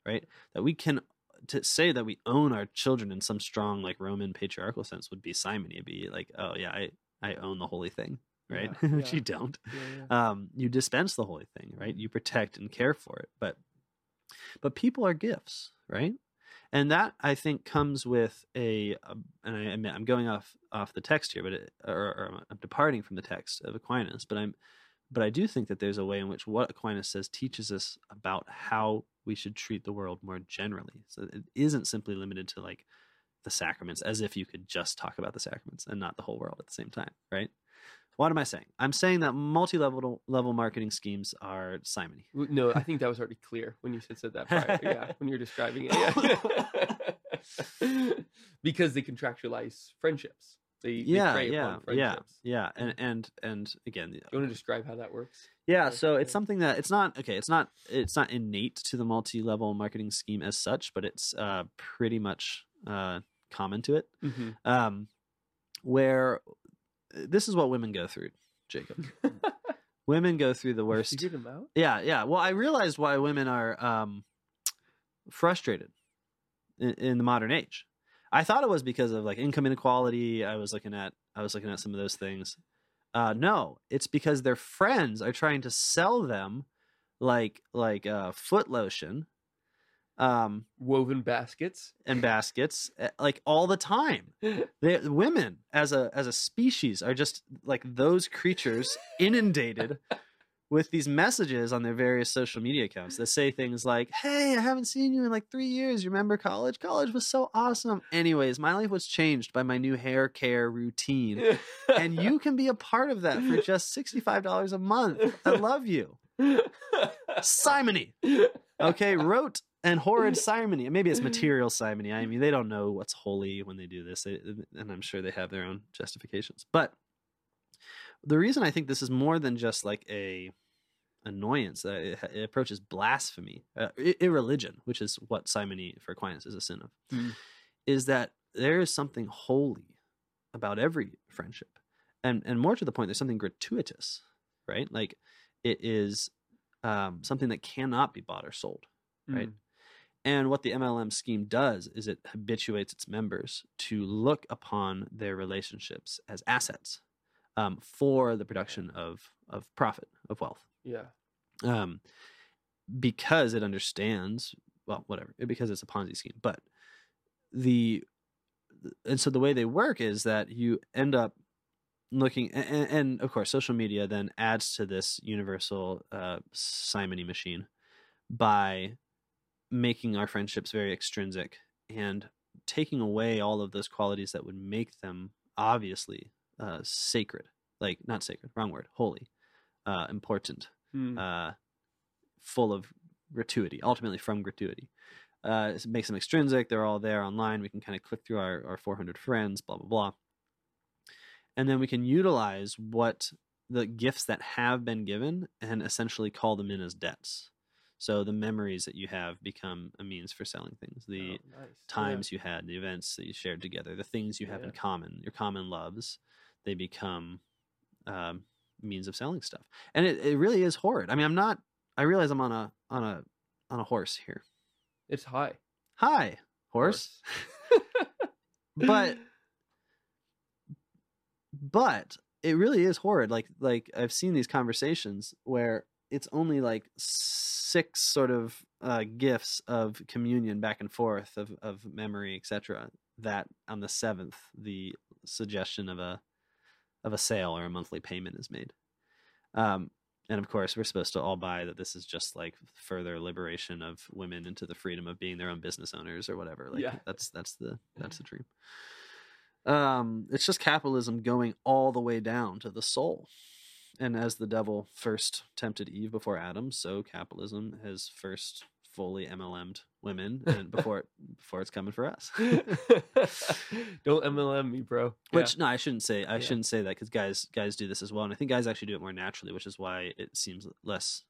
[SPEAKER 2] right? That we can to say that we own our children in some strong like Roman patriarchal sense would be simony. It'd be like, oh yeah, I I own the holy thing, right?
[SPEAKER 1] Yeah,
[SPEAKER 2] Which
[SPEAKER 1] yeah.
[SPEAKER 2] you don't.
[SPEAKER 1] Yeah, yeah.
[SPEAKER 2] Um, you dispense the holy thing, right? You protect and care for it, but but people are gifts, right? And that I think comes with a, a and I admit I'm going off off the text here, but it, or, or I'm departing from the text of Aquinas, but I'm but I do think that there's a way in which what Aquinas says teaches us about how we should treat the world more generally. So it isn't simply limited to like the sacraments, as if you could just talk about the sacraments and not the whole world at the same time, right? What am I saying? I'm saying that multi-level level marketing schemes are simony.
[SPEAKER 1] No, I think that was already clear when you said, said that prior. yeah, when you were describing it. Yeah. because they contractualize friendships. They, they
[SPEAKER 2] yeah,
[SPEAKER 1] prey
[SPEAKER 2] yeah, yeah, yeah, and and and again,
[SPEAKER 1] you want to describe how that works?
[SPEAKER 2] yeah. So it's something that it's not okay. It's not it's not innate to the multi-level marketing scheme as such, but it's uh, pretty much uh, common to it.
[SPEAKER 1] Mm-hmm.
[SPEAKER 2] Um, where this is what women go through, Jacob. women go through the worst.
[SPEAKER 1] Figured them out.
[SPEAKER 2] Yeah, yeah. Well, I realized why women are um, frustrated in, in the modern age. I thought it was because of like income inequality. I was looking at I was looking at some of those things. Uh, no, it's because their friends are trying to sell them like like uh, foot lotion, um,
[SPEAKER 1] Woven baskets.
[SPEAKER 2] and baskets eh, like all the time. They, women as a as a species are just like those creatures inundated with these messages on their various social media accounts that say things like, "Hey, I haven't seen you in like 3 years. You remember college? College was so awesome. Anyways, my life was changed by my new hair care routine, and you can be a part of that for just $65 a month. I love you." Simony. Okay, rote and horrid simony. Maybe it's material simony. I mean, they don't know what's holy when they do this, they, and I'm sure they have their own justifications. But the reason I think this is more than just like a annoyance, uh, it, it approaches blasphemy, uh, irreligion, which is what simony for Aquinas is a sin of,
[SPEAKER 1] Mm.
[SPEAKER 2] is that there is something holy about every friendship, and and more to the point, there's something gratuitous, right? Like it is um, something that cannot be bought or sold. Right.
[SPEAKER 1] Mm.
[SPEAKER 2] And what the MLM scheme does is it habituates its members to look upon their relationships as assets um, for the production of of profit of wealth,
[SPEAKER 1] Yeah.
[SPEAKER 2] um, because it understands well, whatever, because it's a Ponzi scheme. But the and so the way they work is that you end up looking and, and of course social media then adds to this universal uh, simony machine by making our friendships very extrinsic and taking away all of those qualities that would make them obviously uh, sacred like not sacred wrong word holy uh, important
[SPEAKER 1] Mm.
[SPEAKER 2] uh, full of gratuity ultimately from gratuity. Uh, it makes them extrinsic they're all there online we can kind of click through our, our 400 friends blah blah blah. And then we can utilize what the gifts that have been given and essentially call them in as debts So the memories that you have become a means for selling things. The
[SPEAKER 1] Oh, nice. Yeah.
[SPEAKER 2] times you had, the events that you shared together, the things you have in common, your common loves, they become um, means of selling stuff. And it, it really is horrid. I mean, I'm not. I realize I'm on a on a on a horse here.
[SPEAKER 1] It's high.
[SPEAKER 2] Hi, horse. But- but it really is horrid like like i've seen these conversations where it's only like six sort of uh, gifts of communion back and forth of, of memory etc that on the seventh the suggestion of a of a sale or a monthly payment is made. Um, and of course we're supposed to all buy that this is just like further liberation of women into the freedom of being their own business owners or whatever like
[SPEAKER 1] Yeah.
[SPEAKER 2] that's that's the that's the dream. Um it's just capitalism going all the way down to the soul and as the devil first tempted eve before adam so capitalism has first fully mlm'd women and before it before it's coming for us
[SPEAKER 1] Don't MLM me, bro. Yeah.
[SPEAKER 2] which no i shouldn't say i
[SPEAKER 1] Yeah.
[SPEAKER 2] shouldn't say that because guys guys do this as well and i think guys actually do it more naturally which is why it seems less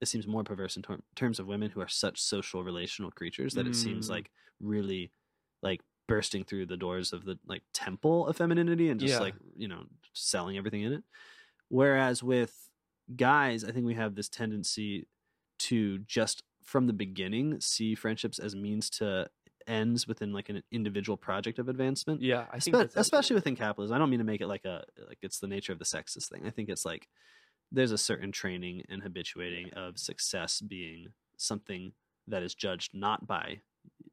[SPEAKER 2] it seems more perverse in ter- terms of women who are such social relational creatures that it seems
[SPEAKER 1] Mm.
[SPEAKER 2] like really like bursting through the doors of the like temple of femininity and just
[SPEAKER 1] Yeah.
[SPEAKER 2] like you know selling everything in it whereas with guys i think we have this tendency to just from the beginning see friendships as means to ends within like an individual project of advancement
[SPEAKER 1] yeah, I think
[SPEAKER 2] Espe- especially within capitalism. I don't mean to make it like a like it's the nature of the sexist thing. I think it's like there's a certain training and habituating of success being something that is judged not by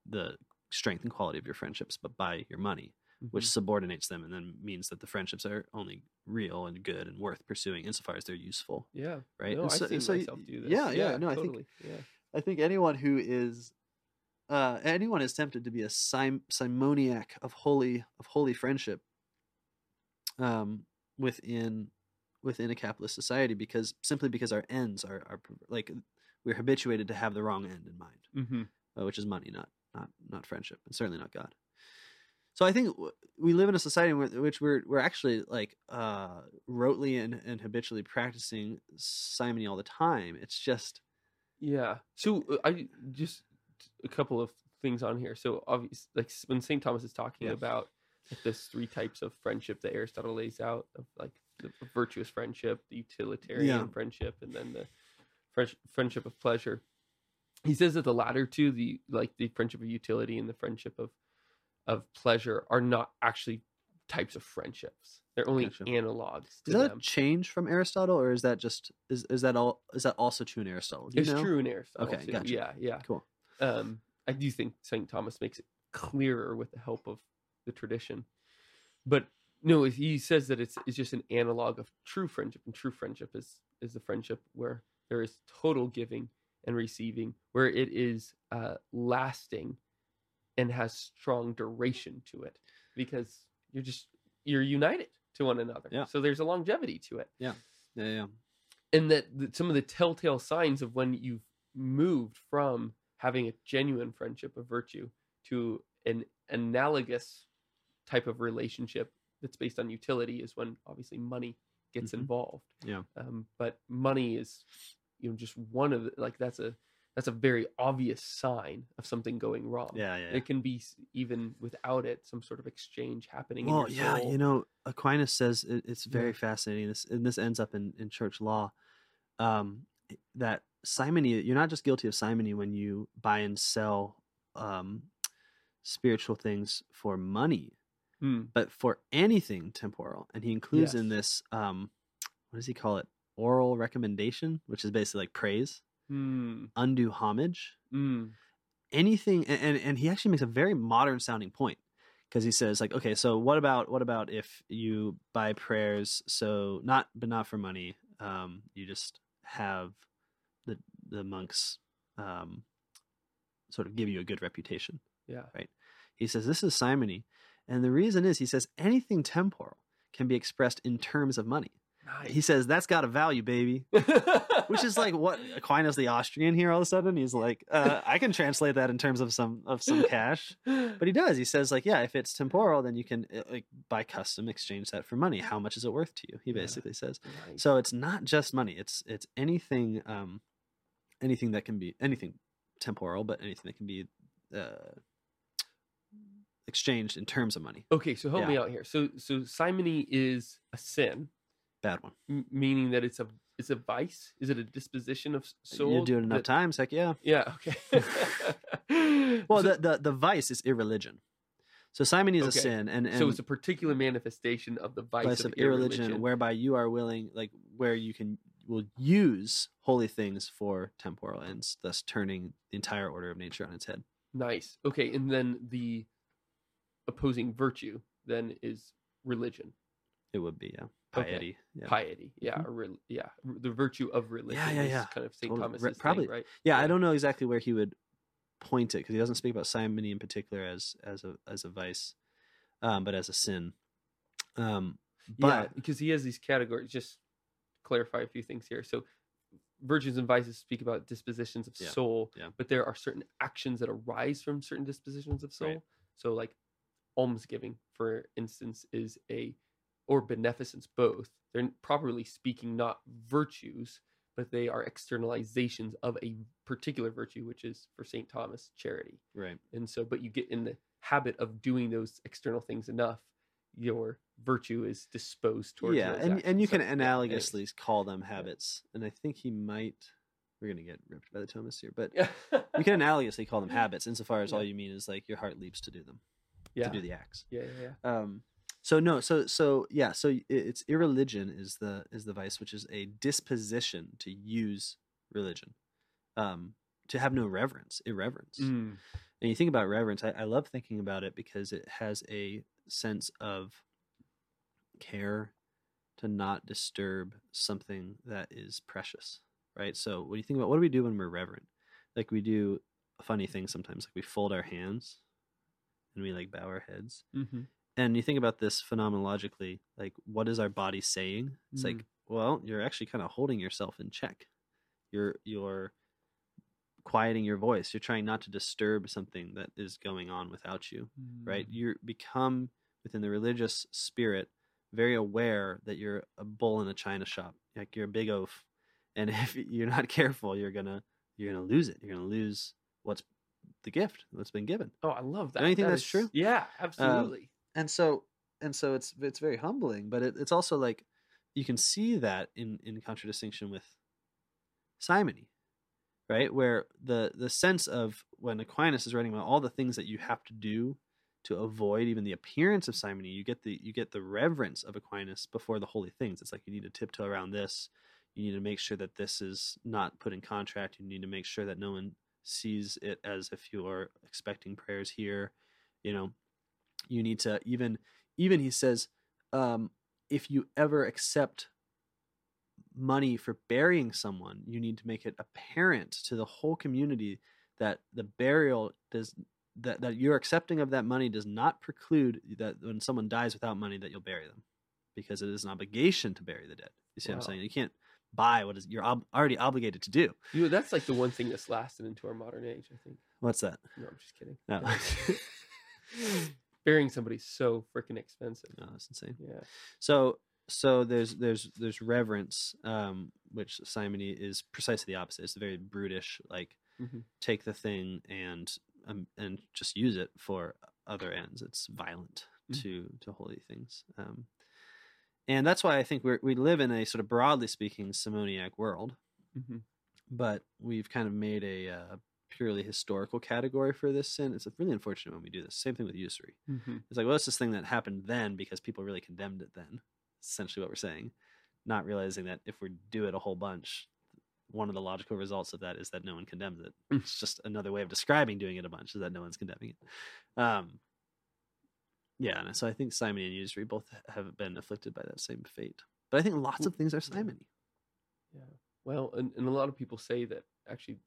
[SPEAKER 2] the strength and quality of your friendships, but by your money, which
[SPEAKER 1] Mhm.
[SPEAKER 2] subordinates them and then means that the friendships are only real and good and worth pursuing insofar as they're useful,
[SPEAKER 1] yeah,
[SPEAKER 2] right?
[SPEAKER 1] No,
[SPEAKER 2] And
[SPEAKER 1] I've
[SPEAKER 2] so-
[SPEAKER 1] seen
[SPEAKER 2] so
[SPEAKER 1] myself do this.
[SPEAKER 2] Yeah, yeah, no, I think
[SPEAKER 1] yeah.
[SPEAKER 2] I think anyone who is uh, anyone is tempted to be a sim- simoniac of holy of holy friendship um, within within a capitalist society because simply because our ends are, are like we're habituated to have the wrong end in mind
[SPEAKER 1] hmm
[SPEAKER 2] uh, which is money not not not friendship and certainly not god so i think we live in a society in which we're we're actually like uh rotely and, and habitually practicing simony all the time it's just
[SPEAKER 1] Yeah. So uh, I just a couple of things on here. So obvious, like when St. Thomas is talking
[SPEAKER 2] Yeah.
[SPEAKER 1] about like this three types of friendship that Aristotle lays out of like the virtuous friendship, the utilitarian
[SPEAKER 2] Yeah.
[SPEAKER 1] friendship, and then the friendsh- friendship of pleasure. He says that the latter two, the like the friendship of utility and the friendship of of pleasure, are not actually types of friendships. They're only
[SPEAKER 2] Gotcha.
[SPEAKER 1] analogs to
[SPEAKER 2] Is that
[SPEAKER 1] them.
[SPEAKER 2] change from Aristotle, or is that just is, is that all is that also true in Aristotle? You
[SPEAKER 1] It's
[SPEAKER 2] know?
[SPEAKER 1] true in Aristotle.
[SPEAKER 2] Okay,
[SPEAKER 1] too.
[SPEAKER 2] gotcha.
[SPEAKER 1] Yeah, yeah.
[SPEAKER 2] Cool.
[SPEAKER 1] um, I do think St. Thomas makes it clearer with the help of the tradition. But no, he says that it's it's just an analog of true friendship, and true friendship is is the friendship where there is total giving and receiving, where it is uh, lasting and has strong duration to it, because you're just you're united to one another.
[SPEAKER 2] Yeah.
[SPEAKER 1] So there's a longevity to it
[SPEAKER 2] Yeah, yeah. yeah.
[SPEAKER 1] and that some of the telltale signs of when you've moved from having a genuine friendship of virtue to an analogous type of relationship that's based on utility is when obviously money gets
[SPEAKER 2] Mhm.
[SPEAKER 1] involved
[SPEAKER 2] Yeah.
[SPEAKER 1] um, but money is you know just one of the like that's a that's a very obvious sign of something going wrong
[SPEAKER 2] Yeah, yeah.
[SPEAKER 1] it can be even without it some sort of exchange happening
[SPEAKER 2] Well,
[SPEAKER 1] in your
[SPEAKER 2] yeah,
[SPEAKER 1] soul.
[SPEAKER 2] you know, Aquinas says it, it's very
[SPEAKER 1] Yeah.
[SPEAKER 2] fascinating. This and this ends up in, in church law. Um, that simony, you're not just guilty of simony when you buy and sell um, spiritual things for money,
[SPEAKER 1] Hmm.
[SPEAKER 2] but for anything temporal. And he includes in this, um, what does he call it? Oral recommendation, which is basically like praise,
[SPEAKER 1] Hmm.
[SPEAKER 2] undue homage,
[SPEAKER 1] Hmm.
[SPEAKER 2] anything and, and and he actually makes a very modern sounding point because he says like okay so what about what about if you buy prayers so not but not for money um you just have the the monks um sort of give you a good reputation
[SPEAKER 1] yeah Right.
[SPEAKER 2] he says this is simony and the reason is he says anything temporal can be expressed in terms of money. He says that's got a value baby. Which is like what Aquinas the Austrian here all of a sudden he's like uh, I can translate that in terms of some of some cash. But he does. He says like yeah if it's temporal then you can uh, like by custom exchange that for money. How much is it worth to you? He
[SPEAKER 1] Yeah.
[SPEAKER 2] basically says.
[SPEAKER 1] Nice.
[SPEAKER 2] so it's not just money. It's it's anything um anything that can be anything temporal, but anything that can be uh, exchanged in terms of money.
[SPEAKER 1] Okay, so help me out here. So so simony is a sin,
[SPEAKER 2] Bad one.
[SPEAKER 1] m- meaning that it's a it's a vice. Is it a disposition of s- uh, soul?
[SPEAKER 2] you do it enough
[SPEAKER 1] that-
[SPEAKER 2] times, heck yeah.
[SPEAKER 1] Yeah. Okay.
[SPEAKER 2] Well,
[SPEAKER 1] so,
[SPEAKER 2] the, the the vice is irreligion. So simony is
[SPEAKER 1] Okay.
[SPEAKER 2] a sin, and, and
[SPEAKER 1] so it's a particular manifestation of the vice,
[SPEAKER 2] vice of irreligion, whereby you are willing, like where you can will use holy things for temporal ends, thus turning the entire order of nature on its head.
[SPEAKER 1] Nice. Okay, and then the opposing virtue then is religion,
[SPEAKER 2] It would be yeah,
[SPEAKER 1] Okay.
[SPEAKER 2] piety. Yeah,
[SPEAKER 1] piety. Yeah, or re- yeah, the virtue of religion.
[SPEAKER 2] yeah,
[SPEAKER 1] is
[SPEAKER 2] yeah.
[SPEAKER 1] Kind of Saint
[SPEAKER 2] Totally.
[SPEAKER 1] Thomas.
[SPEAKER 2] Probably-
[SPEAKER 1] right?
[SPEAKER 2] yeah. I don't know exactly where he would point it because he doesn't speak about simony in particular as as a as a vice, um, but as a sin. Um,
[SPEAKER 1] yeah,
[SPEAKER 2] but
[SPEAKER 1] because he has these categories. Just clarify a few things here. So, virtues and vices speak about dispositions of
[SPEAKER 2] Yeah,
[SPEAKER 1] soul,
[SPEAKER 2] yeah.
[SPEAKER 1] but there are certain actions that arise from certain dispositions of soul.
[SPEAKER 2] Right.
[SPEAKER 1] So, like almsgiving, for instance, is a or beneficence both. They're properly speaking not virtues, but they are externalizations of a particular virtue, which is for Saint Thomists charity.
[SPEAKER 2] right,
[SPEAKER 1] And so, but you get in the habit of doing those external things enough, your virtue is disposed towards.
[SPEAKER 2] yeah, and and you
[SPEAKER 1] actions.
[SPEAKER 2] can
[SPEAKER 1] So, yeah,
[SPEAKER 2] analogously call them habits, and I think he might. We're gonna get ripped by the Thomas here, but
[SPEAKER 1] Yeah.
[SPEAKER 2] you can analogously call them habits insofar as all you mean is like your heart leaps to do them,
[SPEAKER 1] yeah.
[SPEAKER 2] to do the acts.
[SPEAKER 1] yeah, yeah, yeah.
[SPEAKER 2] Um, so no, so so yeah, so it's irreligion is the is the vice, which is a disposition to use religion, um, to have no reverence, irreverence.
[SPEAKER 1] Mm,
[SPEAKER 2] And you think about reverence, I, I love thinking about it because it has a sense of care to not disturb something that is precious, right? So when you think about what do we do when we're reverent? Like we do funny thing sometimes, like we fold our hands and we like bow our heads.
[SPEAKER 1] mhm.
[SPEAKER 2] And you think about this phenomenologically, like what is our body saying? It's like, well, you're actually kind of holding yourself in check. You're you're quieting your voice. You're trying not to disturb something that is going on without you, right?
[SPEAKER 1] Mm,
[SPEAKER 2] You become within the religious spirit very aware that you're a bull in a china shop. Like you're a big oaf. And if you're not careful, you're gonna you're gonna lose it. You're gonna lose what's the gift that's been given.
[SPEAKER 1] Oh, I love that.
[SPEAKER 2] Don't you think
[SPEAKER 1] That
[SPEAKER 2] that's
[SPEAKER 1] is-
[SPEAKER 2] true? Um,
[SPEAKER 1] Yeah, absolutely.
[SPEAKER 2] And so and so it's it's very humbling but it, it's also like you can see that in in contradistinction with simony right? Where the the sense of when aquinas is writing about all the things that you have to do to avoid even the appearance of simony you get the you get the reverence of aquinas before the holy things. It's like you need to tiptoe around this. You need to make sure that this is not put in contract. You need to make sure that no one sees it as if you're expecting prayers here you know you need to even even he says um, if you ever accept money for burying someone you need to make it apparent to the whole community that the burial does that, that your accepting of that money does not preclude that when someone dies without money that you'll bury them because it is an obligation to bury the dead you see what i'm saying you can't buy what is you're ob- already obligated to do
[SPEAKER 1] You know, that's like the one thing that's lasted into our modern age. I think.
[SPEAKER 2] what's that
[SPEAKER 1] No, I'm just kidding.
[SPEAKER 2] no,
[SPEAKER 1] Burying somebody's so freaking expensive.
[SPEAKER 2] no that's insane
[SPEAKER 1] Yeah.
[SPEAKER 2] So so there's there's there's reverence, um, which simony is precisely the opposite. It's very brutish, like
[SPEAKER 1] Mhm.
[SPEAKER 2] take the thing and um, and just use it for other ends. It's violent
[SPEAKER 1] Mm.
[SPEAKER 2] to to holy things, um, and that's why I think we we live in a sort of broadly speaking simoniac world,
[SPEAKER 1] hmm
[SPEAKER 2] but we've kind of made a uh, purely historical category for this sin. It's really unfortunate when we do this. Same thing with usury.
[SPEAKER 1] hmm
[SPEAKER 2] It's like, well, it's this thing that happened then because people really condemned it then. It's essentially what we're saying. Not realizing that if we do it a whole bunch, one of the logical results of that is that no one condemns it.
[SPEAKER 1] Mm.
[SPEAKER 2] It's just another way of describing doing it a bunch is that no one's condemning it. Um, yeah, and so I think simony and usury both have been afflicted by that same fate. But I think lots of things are simony.
[SPEAKER 1] Yeah. Well, and, and a lot of people say that actually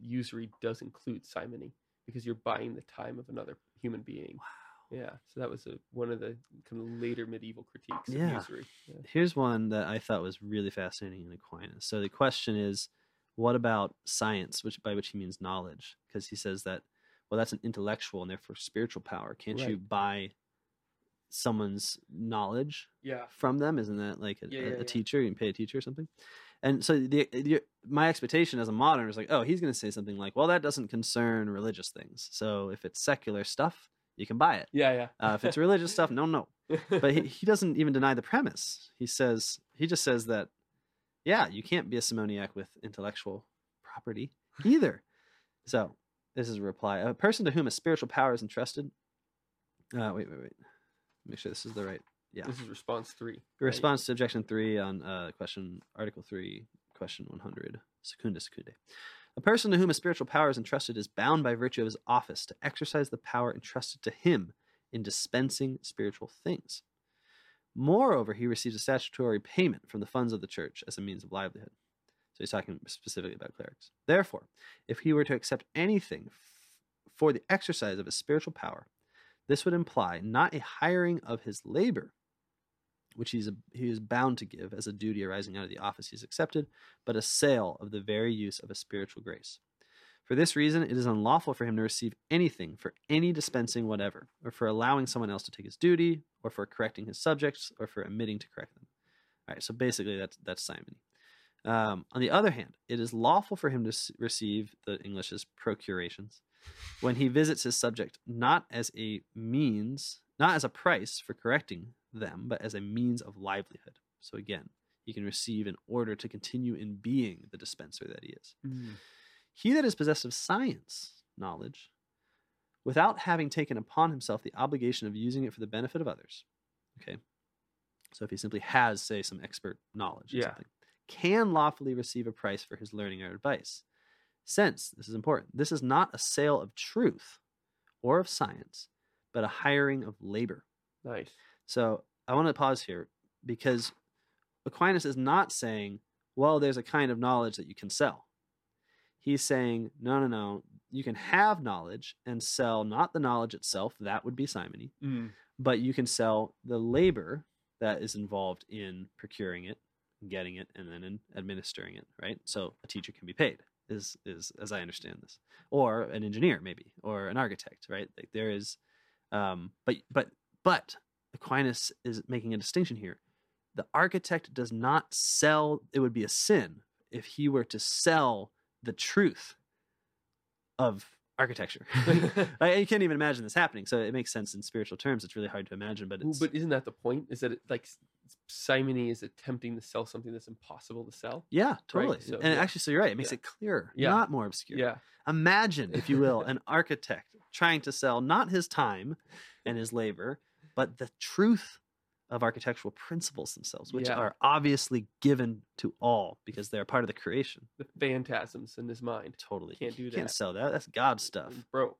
[SPEAKER 1] usury does include simony because you're buying the time of another human being.
[SPEAKER 2] Wow.
[SPEAKER 1] Yeah. So that was a, one of the kind of later medieval critiques
[SPEAKER 2] Yeah.
[SPEAKER 1] of usury. Yeah.
[SPEAKER 2] Here's one that I thought was really fascinating in Aquinas. So the question is, what about science, which by which he means knowledge? Because he says that, well, that's an intellectual and therefore spiritual power. Can't you buy someone's knowledge
[SPEAKER 1] Yeah.
[SPEAKER 2] from them? Isn't that like a,
[SPEAKER 1] Yeah,
[SPEAKER 2] a- a teacher? You can pay a teacher or something. And so the, the my expectation as a modern is like, oh, he's going to say something like, well, that doesn't concern religious things. So if it's secular stuff, you can buy it.
[SPEAKER 1] Yeah, yeah.
[SPEAKER 2] Uh, if it's religious stuff, no, no. But he, he doesn't even deny the premise. He says he just says that, yeah, you can't be a simoniac with intellectual property either. So this is a reply: a person to whom a spiritual power is entrusted. Uh, wait, wait, wait. Make sure this is the right. Yeah.
[SPEAKER 1] This is response three.
[SPEAKER 2] The response to objection three on uh, question article three, question one hundred. Secunda secundae. A person to whom a spiritual power is entrusted is bound by virtue of his office to exercise the power entrusted to him in dispensing spiritual things. Moreover, he receives a statutory payment from the funds of the church as a means of livelihood. So he's talking specifically about clerics. Therefore, if he were to accept anything f- for the exercise of his spiritual power, this would imply not a hiring of his labor, which he's a, he is bound to give as a duty arising out of the office he's accepted, but a sale of the very use of a spiritual grace. For this reason, it is unlawful for him to receive anything for any dispensing whatever, or for allowing someone else to take his duty, or for correcting his subjects, or for omitting to correct them. All right, so basically that's that's simony. Um, on the other hand, it is lawful for him to receive the English is procurations when he visits his subject not as a means, not as a price for correcting them, but as a means of livelihood. So again, he can receive in order to continue in being the dispenser that he is.
[SPEAKER 1] Mm.
[SPEAKER 2] He that is possessed of science knowledge, without having taken upon himself the obligation of using it for the benefit of others. Okay. So if he simply has, say, some expert knowledge
[SPEAKER 1] Yeah.
[SPEAKER 2] something, can lawfully receive a price for his learning or advice. Since, this is important, this is not a sale of truth or of science, but a hiring of labor.
[SPEAKER 1] Nice.
[SPEAKER 2] So I want to pause here because Aquinas is not saying, well, there's a kind of knowledge that you can sell. He's saying, no, no, no, you can have knowledge and sell not the knowledge itself, that would be simony,
[SPEAKER 1] Mm.
[SPEAKER 2] but you can sell the labor that is involved in procuring it, getting it, and then in administering it, right? So a teacher can be paid, is is as I understand this, or an engineer maybe, or an architect, right? Like there is, um, but but but Aquinas is making a distinction here. The architect does not sell. It would be a sin if he were to sell the truth of architecture. I, you can't even imagine this happening. So it makes sense in spiritual terms. It's really hard to imagine, but it's
[SPEAKER 1] but isn't that the point? Is that it, like simony is attempting to sell something that's impossible to sell?
[SPEAKER 2] yeah, totally.
[SPEAKER 1] So,
[SPEAKER 2] and
[SPEAKER 1] yeah.
[SPEAKER 2] actually, so you're right. It makes
[SPEAKER 1] Yeah.
[SPEAKER 2] it clearer,
[SPEAKER 1] Yeah.
[SPEAKER 2] not more obscure.
[SPEAKER 1] Yeah.
[SPEAKER 2] Imagine, if you will, an architect trying to sell not his time and his labor, but the truth of architectural principles themselves, which
[SPEAKER 1] Yeah.
[SPEAKER 2] are obviously given to all because they're part of the creation.
[SPEAKER 1] The phantasms in his mind.
[SPEAKER 2] Totally.
[SPEAKER 1] Can't do
[SPEAKER 2] that. Can't sell that. That's God stuff.
[SPEAKER 1] Bro,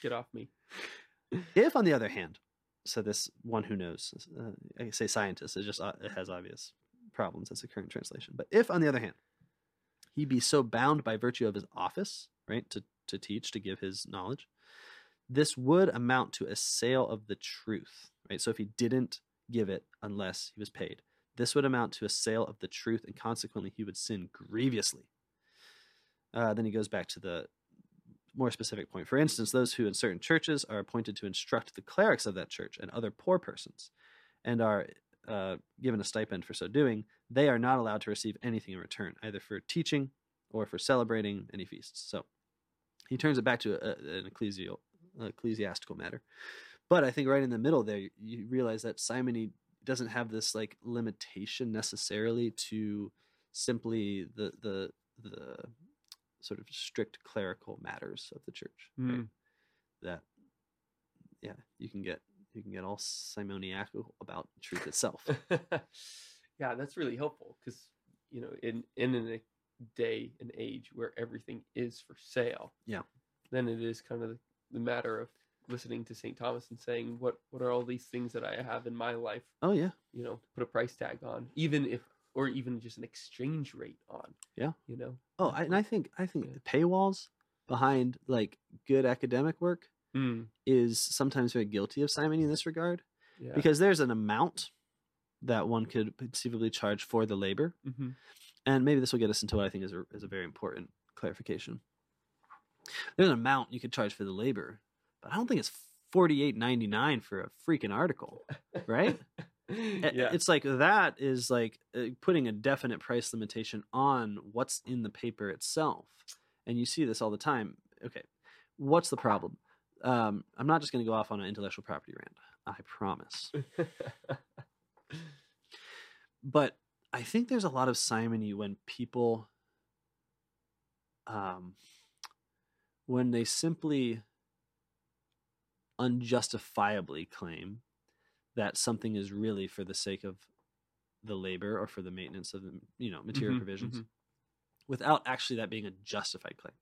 [SPEAKER 1] get off me.
[SPEAKER 2] If, on the other hand, so this one who knows, uh, I say scientist, it just uh, it has obvious problems as a current translation. But if, on the other hand, he be so bound by virtue of his office, right, to to teach, to give his knowledge, this would amount to a sale of the truth, right? So if he didn't give it unless he was paid, this would amount to a sale of the truth, and consequently he would sin grievously. Uh, then he goes back to the more specific point. For instance, those who in certain churches are appointed to instruct the clerics of that church and other poor persons, and are uh, given a stipend for so doing, they are not allowed to receive anything in return, either for teaching or for celebrating any feasts. So he turns it back to a, an ecclesial, ecclesiastical matter. But I think right in the middle there, you, realize that simony doesn't have this like limitation necessarily to simply the the the sort of strict clerical matters of the church. right?
[SPEAKER 1] Mm.
[SPEAKER 2] That yeah, you can get you can get all simoniacal about truth itself.
[SPEAKER 1] yeah, that's really helpful because you know, in in a day and age where everything is for sale,
[SPEAKER 2] Yeah.
[SPEAKER 1] then it is kind of the, matter of listening to St. Thomas and saying, what what are all these things that I have in my life,
[SPEAKER 2] oh yeah,
[SPEAKER 1] you know, put a price tag on, even if or even just an exchange rate on.
[SPEAKER 2] Yeah.
[SPEAKER 1] You know.
[SPEAKER 2] Oh, I, and I think I think
[SPEAKER 1] Yeah.
[SPEAKER 2] the paywalls behind like good academic work
[SPEAKER 1] Mm,
[SPEAKER 2] is sometimes very guilty of simony in this regard
[SPEAKER 1] yeah.
[SPEAKER 2] because there's an amount that one could conceivably charge for the labor,
[SPEAKER 1] hmm
[SPEAKER 2] and maybe this will get us into what I think is a, is a very important clarification. There's an amount you could charge for the labor, but I don't think it's forty eight ninety nine for a freaking article, right?
[SPEAKER 1] Yeah.
[SPEAKER 2] It's like that is like uh, putting a definite price limitation on what's in the paper itself. And you see this all the time. Okay, what's the problem? Um, I'm not just going to go off on an intellectual property rant. I promise. but I think there's a lot of simony when people, um, when they simply unjustifiably claim that something is really for the sake of the labor or for the maintenance of the you know material
[SPEAKER 1] Mhm,
[SPEAKER 2] provisions
[SPEAKER 1] mhm.
[SPEAKER 2] without actually that being a justified claim.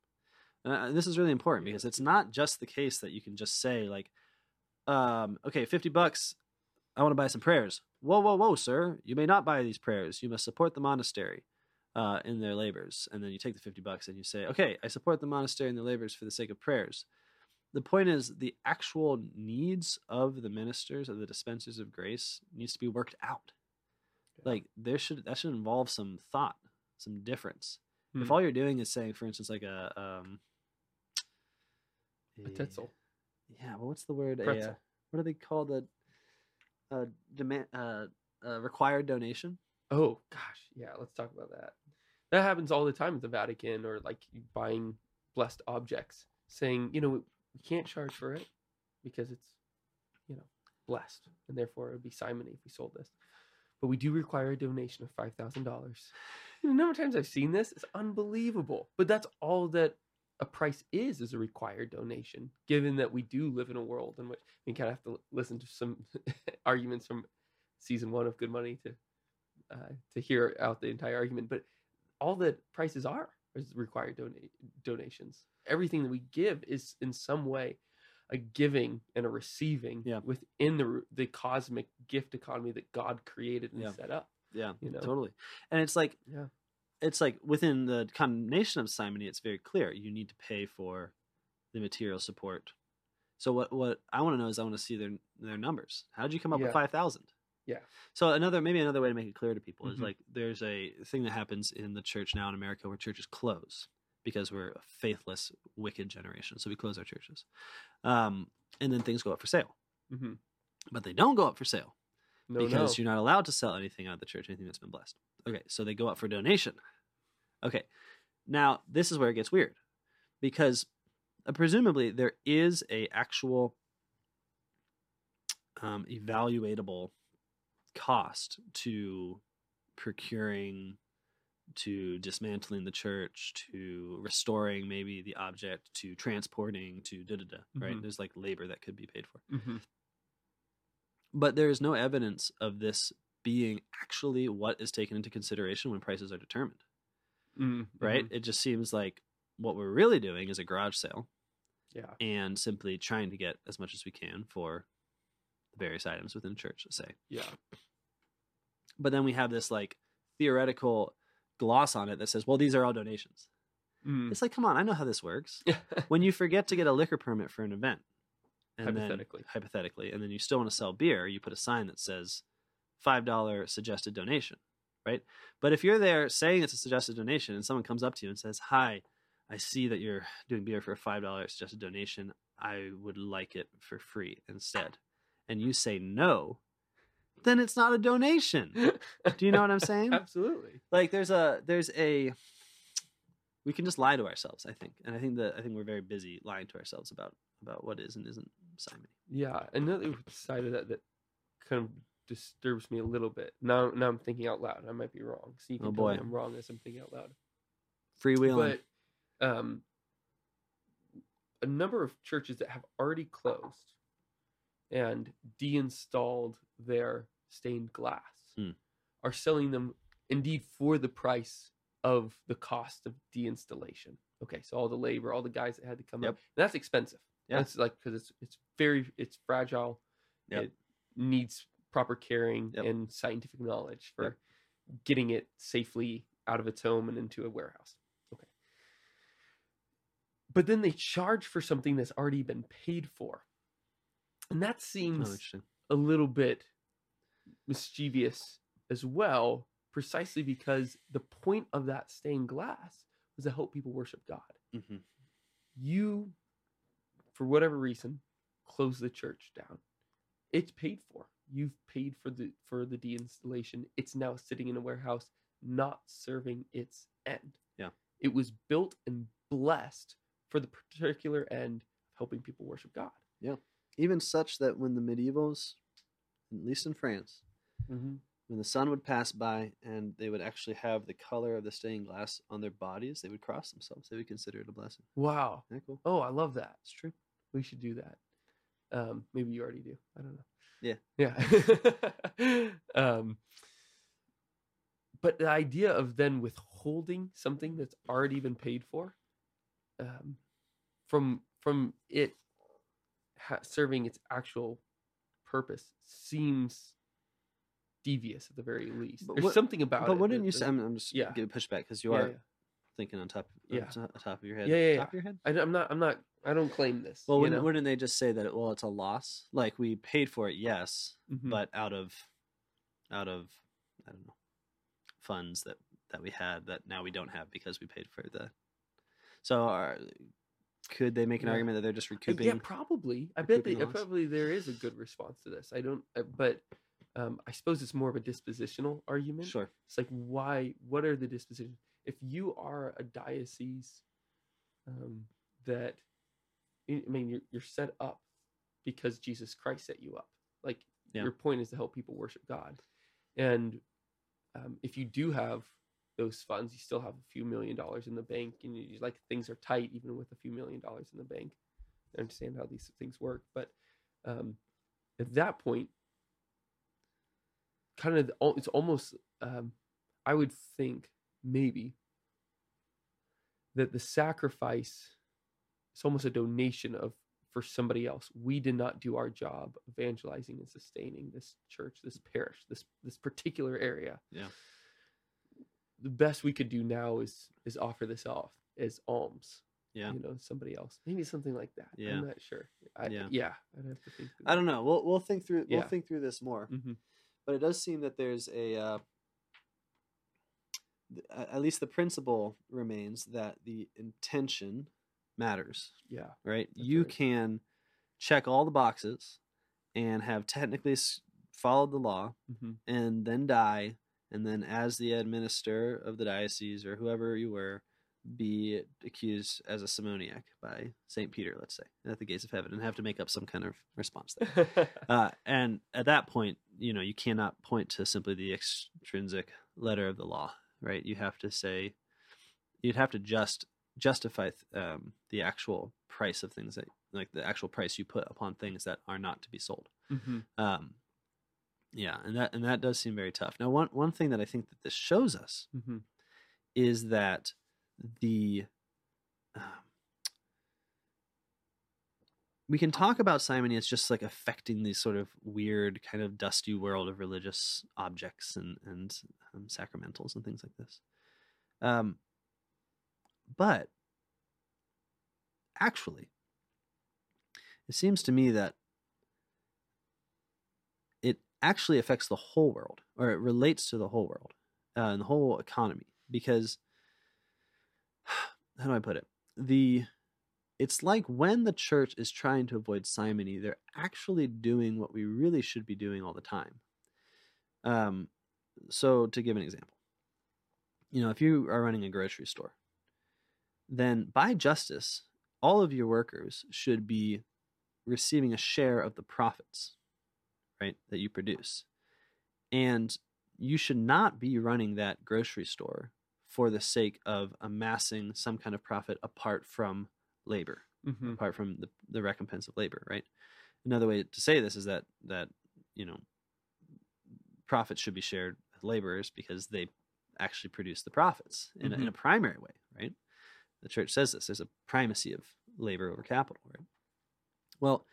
[SPEAKER 2] Uh, and this is really important because it's not just the case that you can just say like um, okay 50 bucks i want to buy some prayers. Whoa whoa whoa sir you may not buy these prayers. You must support the monastery uh, in their labors and then you take the 50 bucks and you say okay i support the monastery and their labors for the sake of prayers the point is the actual needs of the ministers of the dispensers of grace needs to be worked out
[SPEAKER 1] Yeah.
[SPEAKER 2] like there should that should involve some thought some difference if
[SPEAKER 1] Hmm.
[SPEAKER 2] all you're doing is saying for instance like a um
[SPEAKER 1] a tetzel.
[SPEAKER 2] yeah well what's the word a, uh, what are they called a, a demand uh, a required donation
[SPEAKER 1] Oh gosh, yeah. Let's talk about that. That happens all the time at the Vatican, or like buying blessed objects, saying, you know, we can't charge for it because it's, you know, blessed, and therefore it would be simony if we sold this. But we do require a donation of five thousand dollars. The number of times I've seen this is unbelievable. But that's all that a price is is a required donation. Given that we do live in a world in which we kind of have to listen to some arguments from season one of Good Money to uh, to hear out the entire argument. But all that prices are is required dona- donations. Everything that we give is in some way a giving and a receiving
[SPEAKER 2] Yeah.
[SPEAKER 1] within the the cosmic gift economy that God created and
[SPEAKER 2] Yeah.
[SPEAKER 1] set up.
[SPEAKER 2] yeah
[SPEAKER 1] You know?
[SPEAKER 2] totally and it's like
[SPEAKER 1] Yeah.
[SPEAKER 2] it's like within the condemnation of simony it's very clear you need to pay for the material support so what what i want to know is i want to see their their numbers how did you come up with 5000
[SPEAKER 1] Yeah.
[SPEAKER 2] so another maybe another way to make it clear to people is
[SPEAKER 1] Mhm.
[SPEAKER 2] like there's a thing that happens in the church now in america where churches close because we're a faithless wicked generation so we close our churches um, and then things go up for sale
[SPEAKER 1] hmm
[SPEAKER 2] but they don't go up for sale
[SPEAKER 1] No,
[SPEAKER 2] because
[SPEAKER 1] no.
[SPEAKER 2] you're not allowed to sell anything out of the church, anything that's been blessed. Okay, so they go up for donation. Okay, now this is where it gets weird because uh, presumably there is a actual um, evaluatable cost to procuring to dismantling the church to restoring maybe the object to transporting to da da da right?
[SPEAKER 1] Mhm.
[SPEAKER 2] there's like labor that could be paid for.
[SPEAKER 1] Hmm
[SPEAKER 2] but there is no evidence of this being actually what is taken into consideration when prices are determined.
[SPEAKER 1] Mm
[SPEAKER 2] right? it just seems like what we're really doing is a garage sale
[SPEAKER 1] Yeah.
[SPEAKER 2] and simply trying to get as much as we can for the various items within the church let's say
[SPEAKER 1] Yeah.
[SPEAKER 2] but then we have this like theoretical gloss on it that says well these are all donations
[SPEAKER 1] Mm.
[SPEAKER 2] it's like come on i know how this works when you forget to get a liquor permit for an event and
[SPEAKER 1] Hypothetically.
[SPEAKER 2] then hypothetically and then you still want to sell beer you put a sign that says five dollar suggested donation right but if you're there saying it's a suggested donation and someone comes up to you and says hi i see that you're doing beer for a five dollar suggested donation i would like it for free instead and you say no then it's not a donation do you know what i'm saying
[SPEAKER 1] Absolutely.
[SPEAKER 2] like there's a there's a we can just lie to ourselves i think and i think that i think we're very busy lying to ourselves about about what is and isn't simony
[SPEAKER 1] Yeah, another side of that that kind of disturbs me a little bit. Now, now I'm thinking out loud. I might be wrong. So you can
[SPEAKER 2] Oh,
[SPEAKER 1] tell me
[SPEAKER 2] boy.
[SPEAKER 1] I'm wrong as I'm thinking out loud.
[SPEAKER 2] freewheeling
[SPEAKER 1] But um, a number of churches that have already closed and deinstalled their stained glass
[SPEAKER 2] Hmm.
[SPEAKER 1] are selling them indeed for the price of the cost of deinstallation. Okay, so all the labor, all the guys that had to come
[SPEAKER 2] Yep.
[SPEAKER 1] up, that's expensive.
[SPEAKER 2] Yeah.
[SPEAKER 1] That's like because it's it's very it's fragile.
[SPEAKER 2] Yep.
[SPEAKER 1] It needs proper caring
[SPEAKER 2] Yep.
[SPEAKER 1] and scientific knowledge for
[SPEAKER 2] Yep.
[SPEAKER 1] getting it safely out of its home and into a warehouse. Okay. But then they charge for something that's already been paid for. And that
[SPEAKER 2] oh,
[SPEAKER 1] seems
[SPEAKER 2] interesting
[SPEAKER 1] a little bit mischievous as well, precisely because the point of that stained glass was to help people worship God.
[SPEAKER 2] hmm
[SPEAKER 1] You, for whatever reason, close the church down. It's paid for. you've paid for the for the deinstallation. It's now sitting in a warehouse, not serving its end.
[SPEAKER 2] Yeah.
[SPEAKER 1] It was built and blessed for the particular end of helping people worship God.
[SPEAKER 2] Even such that when the medievals, at least in France,
[SPEAKER 1] Mm-hmm.
[SPEAKER 2] when the sun would pass by and they would actually have the color of the stained glass on their bodies, they would cross themselves. They would consider it a blessing.
[SPEAKER 1] Wow.
[SPEAKER 2] Cool?
[SPEAKER 1] Oh, I love that.
[SPEAKER 2] It's true.
[SPEAKER 1] We should do that. Um, maybe you already do. I don't know.
[SPEAKER 2] Yeah.
[SPEAKER 1] Yeah. um, but the idea of then withholding something that's already been paid for, um, from from it ha- serving its actual purpose seems devious at the very least.
[SPEAKER 2] But
[SPEAKER 1] There's
[SPEAKER 2] what-
[SPEAKER 1] something about it.
[SPEAKER 2] But wouldn't
[SPEAKER 1] that-
[SPEAKER 2] you say? I'm, I'm just
[SPEAKER 1] Yeah.
[SPEAKER 2] getting pushed back because you
[SPEAKER 1] yeah,
[SPEAKER 2] are
[SPEAKER 1] yeah.
[SPEAKER 2] thinking on top,
[SPEAKER 1] Yeah.
[SPEAKER 2] on top of your head.
[SPEAKER 1] Yeah, yeah,
[SPEAKER 2] top of your head.
[SPEAKER 1] I, am not. I'm not. I don't claim this.
[SPEAKER 2] Well,
[SPEAKER 1] you
[SPEAKER 2] wouldn't,
[SPEAKER 1] know?
[SPEAKER 2] wouldn't they just say that? Well, it's a loss. Like we paid for it, yes,
[SPEAKER 1] Mhm.
[SPEAKER 2] but out of, out of, I don't know, funds that that we had that now we don't have because we paid for the. So, are, could they make an
[SPEAKER 1] Yeah.
[SPEAKER 2] argument that they're just
[SPEAKER 1] Uh,
[SPEAKER 2] recouping?
[SPEAKER 1] Yeah, probably. I bet they, uh,
[SPEAKER 2] loss?
[SPEAKER 1] probably there is a good response to this. I don't, uh, but um, I suppose it's more of a dispositional argument.
[SPEAKER 2] Sure.
[SPEAKER 1] It's like why? What are the dispositions? If you are a diocese um, that, I mean, you're you're set up because Jesus Christ set you up. Like
[SPEAKER 2] Yeah.
[SPEAKER 1] your point is to help people worship God, and um, if you do have those funds, you still have a few million dollars in the bank, and you, like things are tight even with a few million dollars in the bank. I understand how these things work, but um, at that point, kind of, it's almost, um, I would think maybe that the sacrifice is almost a donation of for somebody else. We did not do our job evangelizing and sustaining this church, this parish, this this particular area.
[SPEAKER 2] Yeah.
[SPEAKER 1] The best we could do now is is offer this off as alms.
[SPEAKER 2] Yeah.
[SPEAKER 1] You know, somebody else. Maybe something like that.
[SPEAKER 2] Yeah.
[SPEAKER 1] I'm not sure. I,
[SPEAKER 2] Yeah.
[SPEAKER 1] yeah. I'd have to think.
[SPEAKER 2] I don't know. We'll we'll think through we'll
[SPEAKER 1] Yeah.
[SPEAKER 2] think through this more.
[SPEAKER 1] Mhm.
[SPEAKER 2] But it does seem that there's a uh, at least the principle remains that the intention matters,
[SPEAKER 1] Yeah.
[SPEAKER 2] right? You
[SPEAKER 1] right.
[SPEAKER 2] can check all the boxes and have technically followed the law
[SPEAKER 1] hmm
[SPEAKER 2] and then die and then as the administrator of the diocese or whoever you were be accused as a simoniac by St. Peter, let's say, at the gates of heaven and have to make up some kind of response there. Uh, and at that point, you know, you cannot point to simply the extrinsic letter of the law, right? You have to say, you'd have to just justify th- um, the actual price of things that, like the actual price you put upon things that are not to be sold.
[SPEAKER 1] hmm
[SPEAKER 2] Um, yeah, and that and that does seem very tough. Now, one one thing that I think that this shows us
[SPEAKER 1] hmm
[SPEAKER 2] is that the um, we can talk about simony as just like affecting these sort of weird kind of dusty world of religious objects and and um, sacramentals and things like this um but actually it seems to me that actually affects the whole world or it relates to the whole world uh, and the whole economy because how do I put it? The it's like when the church is trying to avoid simony, they're actually doing what we really should be doing all the time. Um, so to give an example, you know, if you are running a grocery store, then by justice, all of your workers should be receiving a share of the profits, right, that you produce. And you should not be running that grocery store for the sake of amassing some kind of profit apart from labor,
[SPEAKER 1] hmm
[SPEAKER 2] apart from the, the recompense of labor, right? Another way to say this is that that you know profits should be shared with laborers because they actually produce the profits in, a, in a primary way, right? The church says this. There's a primacy of labor over capital, right? Well,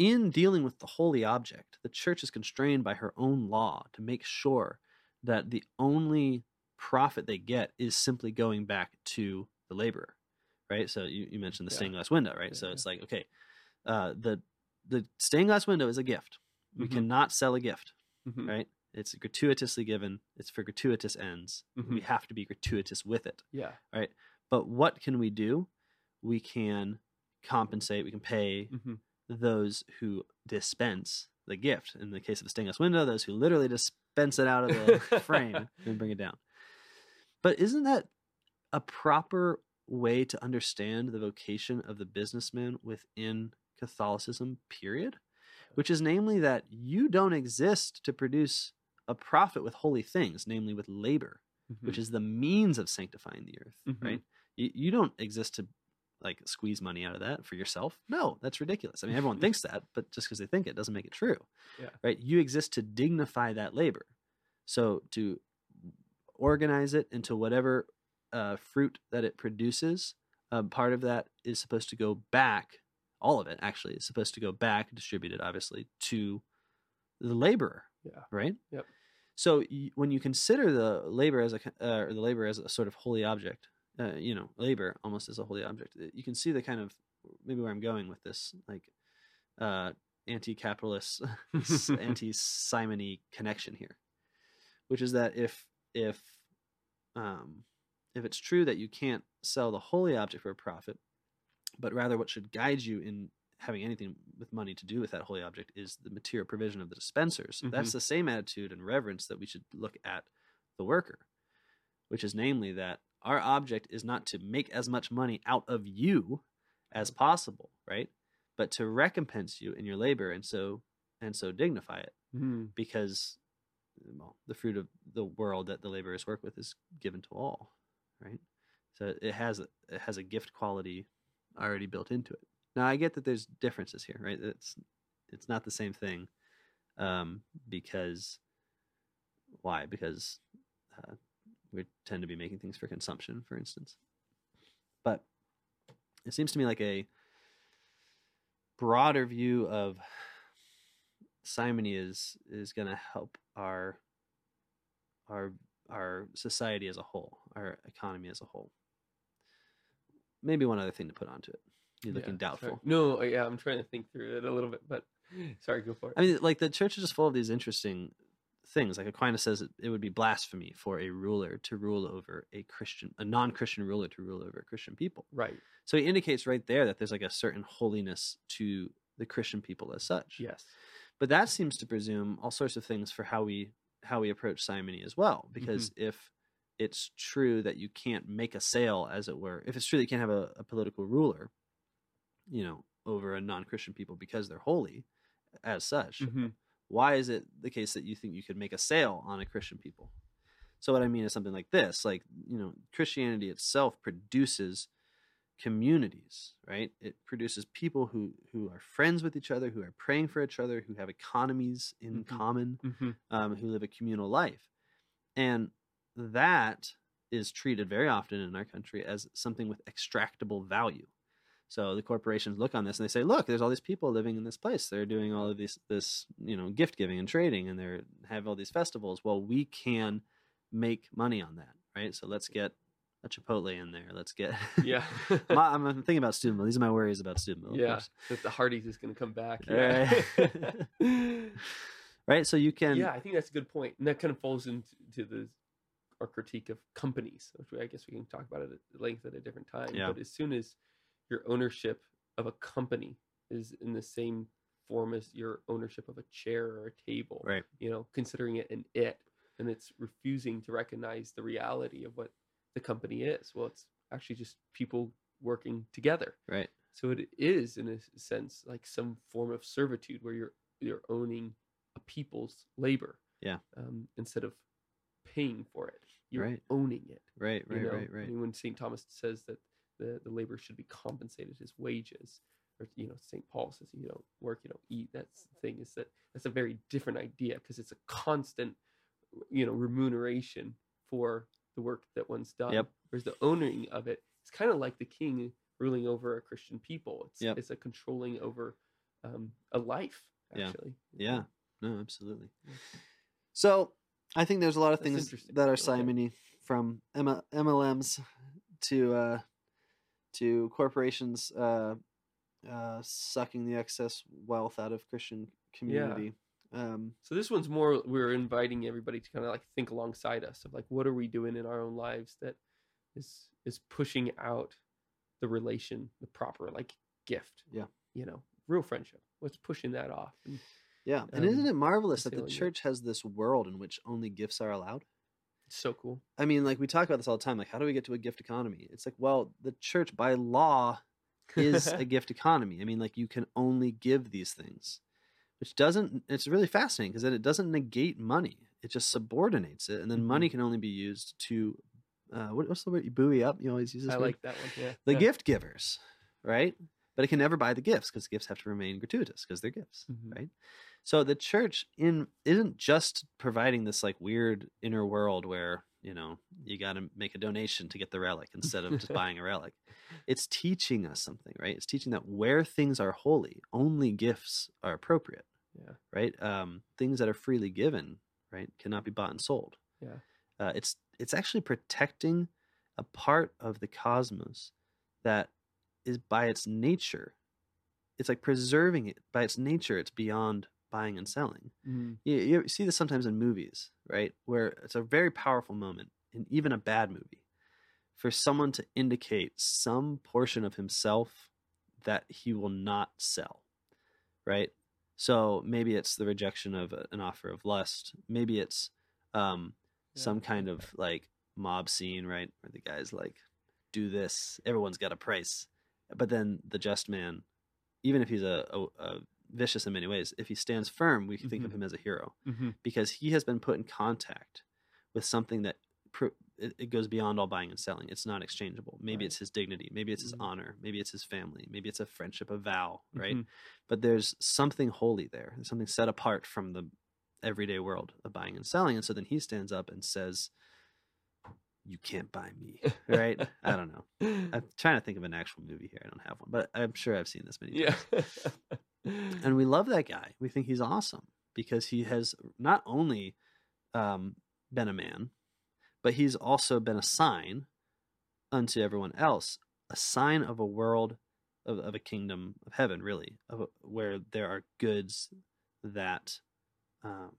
[SPEAKER 2] in dealing with the holy object, the church is constrained by her own law to make sure that the only profit they get is simply going back to the laborer, right? So you, you mentioned the
[SPEAKER 1] Yeah.
[SPEAKER 2] stained glass window, right?
[SPEAKER 1] Yeah,
[SPEAKER 2] so it's like, okay, uh, the the stained glass window is a gift. We
[SPEAKER 1] Mhm.
[SPEAKER 2] cannot sell a gift,
[SPEAKER 1] hmm
[SPEAKER 2] right? It's gratuitously given. It's for gratuitous ends. We
[SPEAKER 1] Mhm.
[SPEAKER 2] have to be gratuitous with it.
[SPEAKER 1] Yeah. Right.
[SPEAKER 2] But what can we do? We can compensate. We can pay
[SPEAKER 1] hmm
[SPEAKER 2] those who dispense the gift. In the case of the stained glass window, those who literally dispense it out of the frame and bring it down. But isn't that a proper way to understand the vocation of the businessman within Catholicism, period? Which is namely that you don't exist to produce a profit with holy things, namely with labor, which is the means of sanctifying the earth,
[SPEAKER 1] Mhm.
[SPEAKER 2] right? You, you don't exist to like squeeze money out of that for yourself. No, that's ridiculous. I mean, everyone thinks that, but just because they think it doesn't make it true.
[SPEAKER 1] Yeah.
[SPEAKER 2] Right? You exist to dignify that labor. So to organize it into whatever uh, fruit that it produces, um, part of that is supposed to go back. All of it actually is supposed to go back, distributed obviously to the laborer.
[SPEAKER 1] Yeah.
[SPEAKER 2] Right.
[SPEAKER 1] Yep.
[SPEAKER 2] So y- when you consider the labor as a uh, or the labor as a sort of holy object, uh, you know, labor almost as a holy object, uh, you can see the kind of maybe where I'm going with this, like uh, anti-capitalist, anti-simony connection here, which is that if if um, if it's true that you can't sell the holy object for a profit, but rather what should guide you in having anything with money to do with that holy object is the material provision of the dispensers. That's the same attitude and reverence that we should look at the worker, which is namely that our object is not to make as much money out of you as possible, right? But to recompense you in your labor and so and so dignify it
[SPEAKER 1] Mhm.
[SPEAKER 2] because well, the fruit of the world that the laborers work with is given to all, right? So it has a, it has a gift quality already built into it. Now I get that there's differences here, right? It's it's not the same thing um, because why? Because uh, we tend to be making things for consumption, for instance. But it seems to me like a broader view of simony is is going to help our our our society as a whole, our economy as a whole. Maybe one other thing to put onto it. You're looking
[SPEAKER 1] Yeah, sorry.
[SPEAKER 2] doubtful.
[SPEAKER 1] No, uh, yeah, I'm trying to think through it a little bit, but sorry, go for it.
[SPEAKER 2] I mean, like the church is just full of these interesting things. Like Aquinas says, it, it would be blasphemy for a ruler to rule over a Christian, a non-Christian ruler to rule over a Christian people.
[SPEAKER 1] right.
[SPEAKER 2] So he indicates right there that there's like a certain holiness to the Christian people as such.
[SPEAKER 1] Yes.
[SPEAKER 2] But that seems to presume all sorts of things for how we how we approach simony as well. Because if it's true that you can't make a sale, as it were, if it's true that you can't have a, a political ruler, you know, over a non-Christian people because they're holy, as such,
[SPEAKER 1] Mhm.
[SPEAKER 2] Why is it the case that you think you could make a sale on a Christian people? So what I mean is something like this, like you know, Christianity itself produces communities, right? It produces people who who are friends with each other, who are praying for each other, who have economies in
[SPEAKER 1] Mhm.
[SPEAKER 2] common,
[SPEAKER 1] Mhm.
[SPEAKER 2] um, who live a communal life, and that is treated very often in our country as something with extractable value. So the corporations look on this and they say, "Look, there's all these people living in this place. They're doing all of these this, you know, gift giving and trading, and they're have all these festivals. Well, we can make money on that, right? So let's get a Chipotle in there. Let's get,
[SPEAKER 1] Yeah.
[SPEAKER 2] My- I'm, thinking about Steubenville. These are my worries about student of
[SPEAKER 1] yeah. That the Hardee's is going to come back.
[SPEAKER 2] Right.
[SPEAKER 1] Yeah.
[SPEAKER 2] right. So you can,
[SPEAKER 1] yeah, I think that's a good point, and that kind of falls into to the our critique of companies, which we- I guess we can talk about it at length at a different time.
[SPEAKER 2] Yeah.
[SPEAKER 1] But as soon as your ownership of a company is in the same form as your ownership of a chair or a table,
[SPEAKER 2] right,
[SPEAKER 1] you know, considering it an it, and it's refusing to recognize the reality of what the company is. Well, it's actually just people working together.
[SPEAKER 2] right,
[SPEAKER 1] So it is, in a sense, like some form of servitude where you're you're owning a people's labor,
[SPEAKER 2] Yeah.
[SPEAKER 1] um, instead of paying for it. You're
[SPEAKER 2] Right.
[SPEAKER 1] owning it.
[SPEAKER 2] right,
[SPEAKER 1] you
[SPEAKER 2] right,
[SPEAKER 1] know?
[SPEAKER 2] right,
[SPEAKER 1] I
[SPEAKER 2] right.
[SPEAKER 1] mean, when Saint Thomas says that the the labor should be compensated as wages, or you know, Saint Paul says you don't work, you don't eat. That's the thing is that that's a very different idea because it's a constant, you know, remuneration for the work that one's done.
[SPEAKER 2] Yep.
[SPEAKER 1] Whereas the owning of it, it is kind of like the king ruling over a Christian people. It's
[SPEAKER 2] Yep.
[SPEAKER 1] it's a controlling over um, a life.
[SPEAKER 2] Yeah.
[SPEAKER 1] Actually.
[SPEAKER 2] Yeah, no, absolutely.
[SPEAKER 1] Yeah.
[SPEAKER 2] So I think there's a lot of
[SPEAKER 1] That's
[SPEAKER 2] things that are
[SPEAKER 1] Okay.
[SPEAKER 2] simony from M- MLMs to uh, to corporations uh, uh, sucking the excess wealth out of Christian community. Um,
[SPEAKER 1] So this one's more we're inviting everybody to kind of like think alongside us of like what are we doing in our own lives that is is pushing out the relation, the proper like gift.
[SPEAKER 2] Yeah.
[SPEAKER 1] You know, real friendship. What's pushing that off? And
[SPEAKER 2] Yeah. And
[SPEAKER 1] um,
[SPEAKER 2] isn't it marvelous that the
[SPEAKER 1] sailing it.
[SPEAKER 2] church has this world in which only gifts are allowed?
[SPEAKER 1] It's so cool.
[SPEAKER 2] I mean, like we talk about this all the time. Like, how do we get to a gift economy? It's like, well, the church by law is a gift economy. I mean, like you can only give these things, which doesn't. It's really fascinating because then it doesn't negate money. It just subordinates it, and then money
[SPEAKER 1] Mm-hmm.
[SPEAKER 2] can only be used to, uh, what, what's the word? You buoy up. You always use this
[SPEAKER 1] I
[SPEAKER 2] word.
[SPEAKER 1] like that one. Yeah.
[SPEAKER 2] the
[SPEAKER 1] yeah.
[SPEAKER 2] gift givers, right? But it can never buy the gifts because gifts have to remain gratuitous because they're gifts,
[SPEAKER 1] Mhm.
[SPEAKER 2] right? So the church in isn't just providing this like weird inner world where you know you got to make a donation to get the relic instead of just buying a relic. It's teaching us something, right? It's teaching that where things are holy, only gifts are appropriate,
[SPEAKER 1] Yeah.
[SPEAKER 2] right? Um, things that are freely given, right, cannot be bought and sold.
[SPEAKER 1] Yeah.
[SPEAKER 2] Uh, it's it's actually protecting a part of the cosmos that is by its nature. It's like preserving it by its nature. It's beyond buying and selling.
[SPEAKER 1] Mhm.
[SPEAKER 2] You, you see this sometimes in movies, right? Where it's a very powerful moment in even a bad movie for someone to indicate some portion of himself that he will not sell, right? So maybe it's the rejection of a- an offer of lust. Maybe it's um,
[SPEAKER 1] Yeah.
[SPEAKER 2] some kind of like mob scene, right? Where the guy's like, do this, everyone's got a price. But then the just man, even if he's a, a, a vicious in many ways, if he stands firm, we think of
[SPEAKER 1] Mhm.
[SPEAKER 2] him as a hero
[SPEAKER 1] Mhm.
[SPEAKER 2] because he has been put in contact with something that pr- it, it goes beyond all buying and selling. It's not exchangeable. Maybe
[SPEAKER 1] Right.
[SPEAKER 2] it's his dignity. Maybe it's his
[SPEAKER 1] Mhm.
[SPEAKER 2] honor. Maybe it's his family. Maybe it's a friendship, a vow, right?
[SPEAKER 1] Mhm.
[SPEAKER 2] But there's something holy there. There's something set apart from the everyday world of buying and selling. And so then he stands up and says, "You can't buy me." Right? I don't know. I'm trying to think of an actual movie here. I don't have one, but I'm sure I've seen this many times
[SPEAKER 1] yeah.
[SPEAKER 2] and we love that guy. We think he's awesome because he has not only um, been a man, but he's also been a sign unto everyone else, a sign of a world of, of a kingdom of heaven, really, of a, where there are goods that um,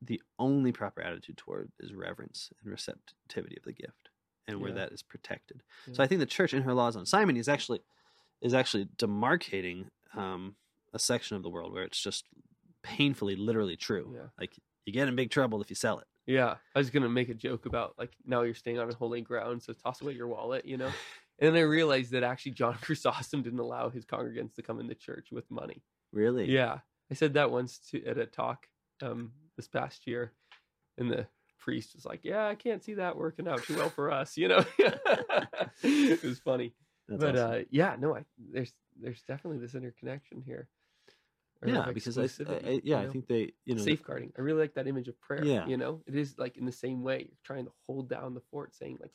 [SPEAKER 2] the only proper attitude toward is reverence and receptivity of the gift, and where
[SPEAKER 1] Yeah.
[SPEAKER 2] that is protected. So I think the church in her laws on simony is actually is actually demarcating um, a section of the world where it's just painfully, literally true.
[SPEAKER 1] Yeah.
[SPEAKER 2] Like you get in big trouble if you sell it.
[SPEAKER 1] Yeah, I was gonna make a joke about like now you're staying on a holy ground, so toss away your wallet, you know. And then I realized that actually John Chrysostom didn't allow his congregants to come into church with money.
[SPEAKER 2] Really?
[SPEAKER 1] Yeah, I said that once to at a talk um, this past year, and the priest was like, "Yeah, I can't see that working out too well for us," you know. it was funny,
[SPEAKER 2] That's
[SPEAKER 1] but
[SPEAKER 2] awesome.
[SPEAKER 1] uh, yeah, no, I there's there's definitely this interconnection here.
[SPEAKER 2] yeah, because I, I, I
[SPEAKER 1] you
[SPEAKER 2] yeah, I think they, you know,
[SPEAKER 1] safeguarding. I really like that image of prayer.
[SPEAKER 2] Yeah.
[SPEAKER 1] You know, it is like in the same way you're trying to hold down the fort, saying like,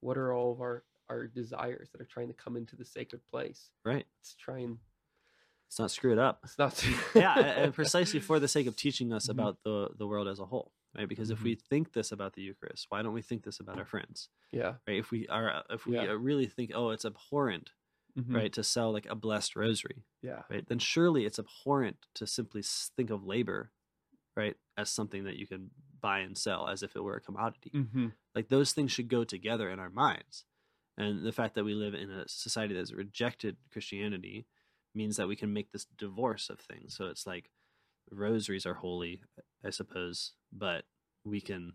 [SPEAKER 1] what are all of our our desires that are trying to come into the sacred place?
[SPEAKER 2] right.
[SPEAKER 1] Let's try and
[SPEAKER 2] Let's not screw it up.
[SPEAKER 1] it's not.
[SPEAKER 2] yeah, and- precisely for the sake of teaching us
[SPEAKER 1] Mhm.
[SPEAKER 2] about the the world as a whole, right? Because if
[SPEAKER 1] Mm-hmm.
[SPEAKER 2] we think this about the Eucharist, why don't we think this about our friends,
[SPEAKER 1] yeah.
[SPEAKER 2] right? If we are, if we
[SPEAKER 1] Yeah.
[SPEAKER 2] uh, really think, oh, it's abhorrent,
[SPEAKER 1] Mhm.
[SPEAKER 2] right, to sell like a blessed rosary,
[SPEAKER 1] Yeah.
[SPEAKER 2] right? Then surely it's abhorrent to simply think of labor, right, as something that you can buy and sell as if it were a commodity.
[SPEAKER 1] hmm
[SPEAKER 2] Like those things should go together in our minds. And the fact that we live in a society that's rejected Christianity means that we can make this divorce of things. So it's like rosaries are holy, I suppose, but we can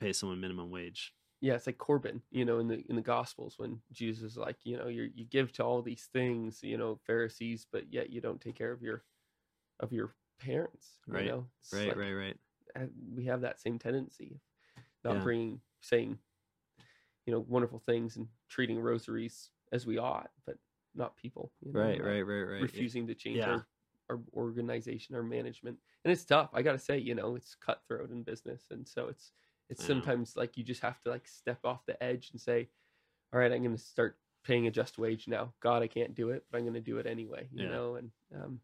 [SPEAKER 2] pay someone minimum wage.
[SPEAKER 1] Yeah, it's like Corban, you know, in the in the Gospels when Jesus is like, you know, you you give to all these things, you know, Pharisees, but yet you don't take care of your of your parents, you
[SPEAKER 2] Right,
[SPEAKER 1] know?
[SPEAKER 2] Right,
[SPEAKER 1] like,
[SPEAKER 2] right, right.
[SPEAKER 1] we have that same tendency not
[SPEAKER 2] Yeah.
[SPEAKER 1] bringing saying you know wonderful things and treating rosaries as we ought but not people you know,
[SPEAKER 2] Right, right, right, right.
[SPEAKER 1] refusing to change
[SPEAKER 2] Yeah.
[SPEAKER 1] our, our organization our management and it's tough i gotta say you know it's cutthroat in business and so it's it's
[SPEAKER 2] know.
[SPEAKER 1] sometimes like you just have to like step off the edge and say all right i'm gonna start paying a just wage now god i can't do it but i'm gonna do it anyway you
[SPEAKER 2] Yeah.
[SPEAKER 1] know and um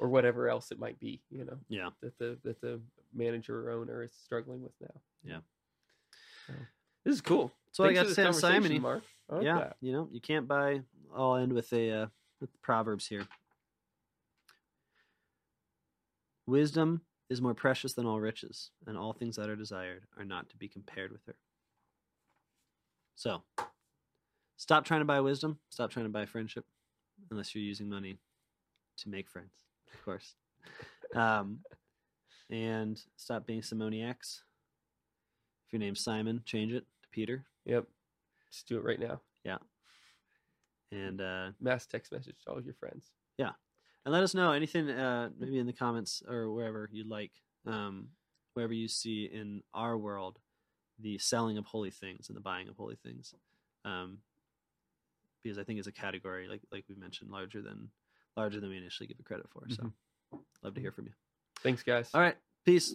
[SPEAKER 1] or whatever else it might be you know
[SPEAKER 2] Yeah.
[SPEAKER 1] that the that the manager or owner is struggling with now.
[SPEAKER 2] Yeah.
[SPEAKER 1] So, this is cool.
[SPEAKER 2] So I got
[SPEAKER 1] Sam
[SPEAKER 2] to
[SPEAKER 1] this
[SPEAKER 2] say on
[SPEAKER 1] conversation,
[SPEAKER 2] simony.
[SPEAKER 1] Marc. Like
[SPEAKER 2] yeah,
[SPEAKER 1] that.
[SPEAKER 2] you know, you can't buy. I'll end with a uh, with proverbs here. Wisdom is more precious than all riches, and all things that are desired are not to be compared with her. So, stop trying to buy wisdom. Stop trying to buy friendship, unless you're using money to make friends. Of course. Um, and stop being Simoniacs. If your name's Simon, change it to Peter.
[SPEAKER 1] Yep. Just do it right now. Yeah.
[SPEAKER 2] And uh,
[SPEAKER 1] Mass text message to all your friends.
[SPEAKER 2] And let us know anything uh, maybe in the comments or wherever you'd like um, wherever you see in our world the selling of holy things and the buying of holy things um, because i think it's a category like like we mentioned larger than larger than we initially give it credit for so love to hear from you.
[SPEAKER 1] Thanks, guys.
[SPEAKER 2] all right. Peace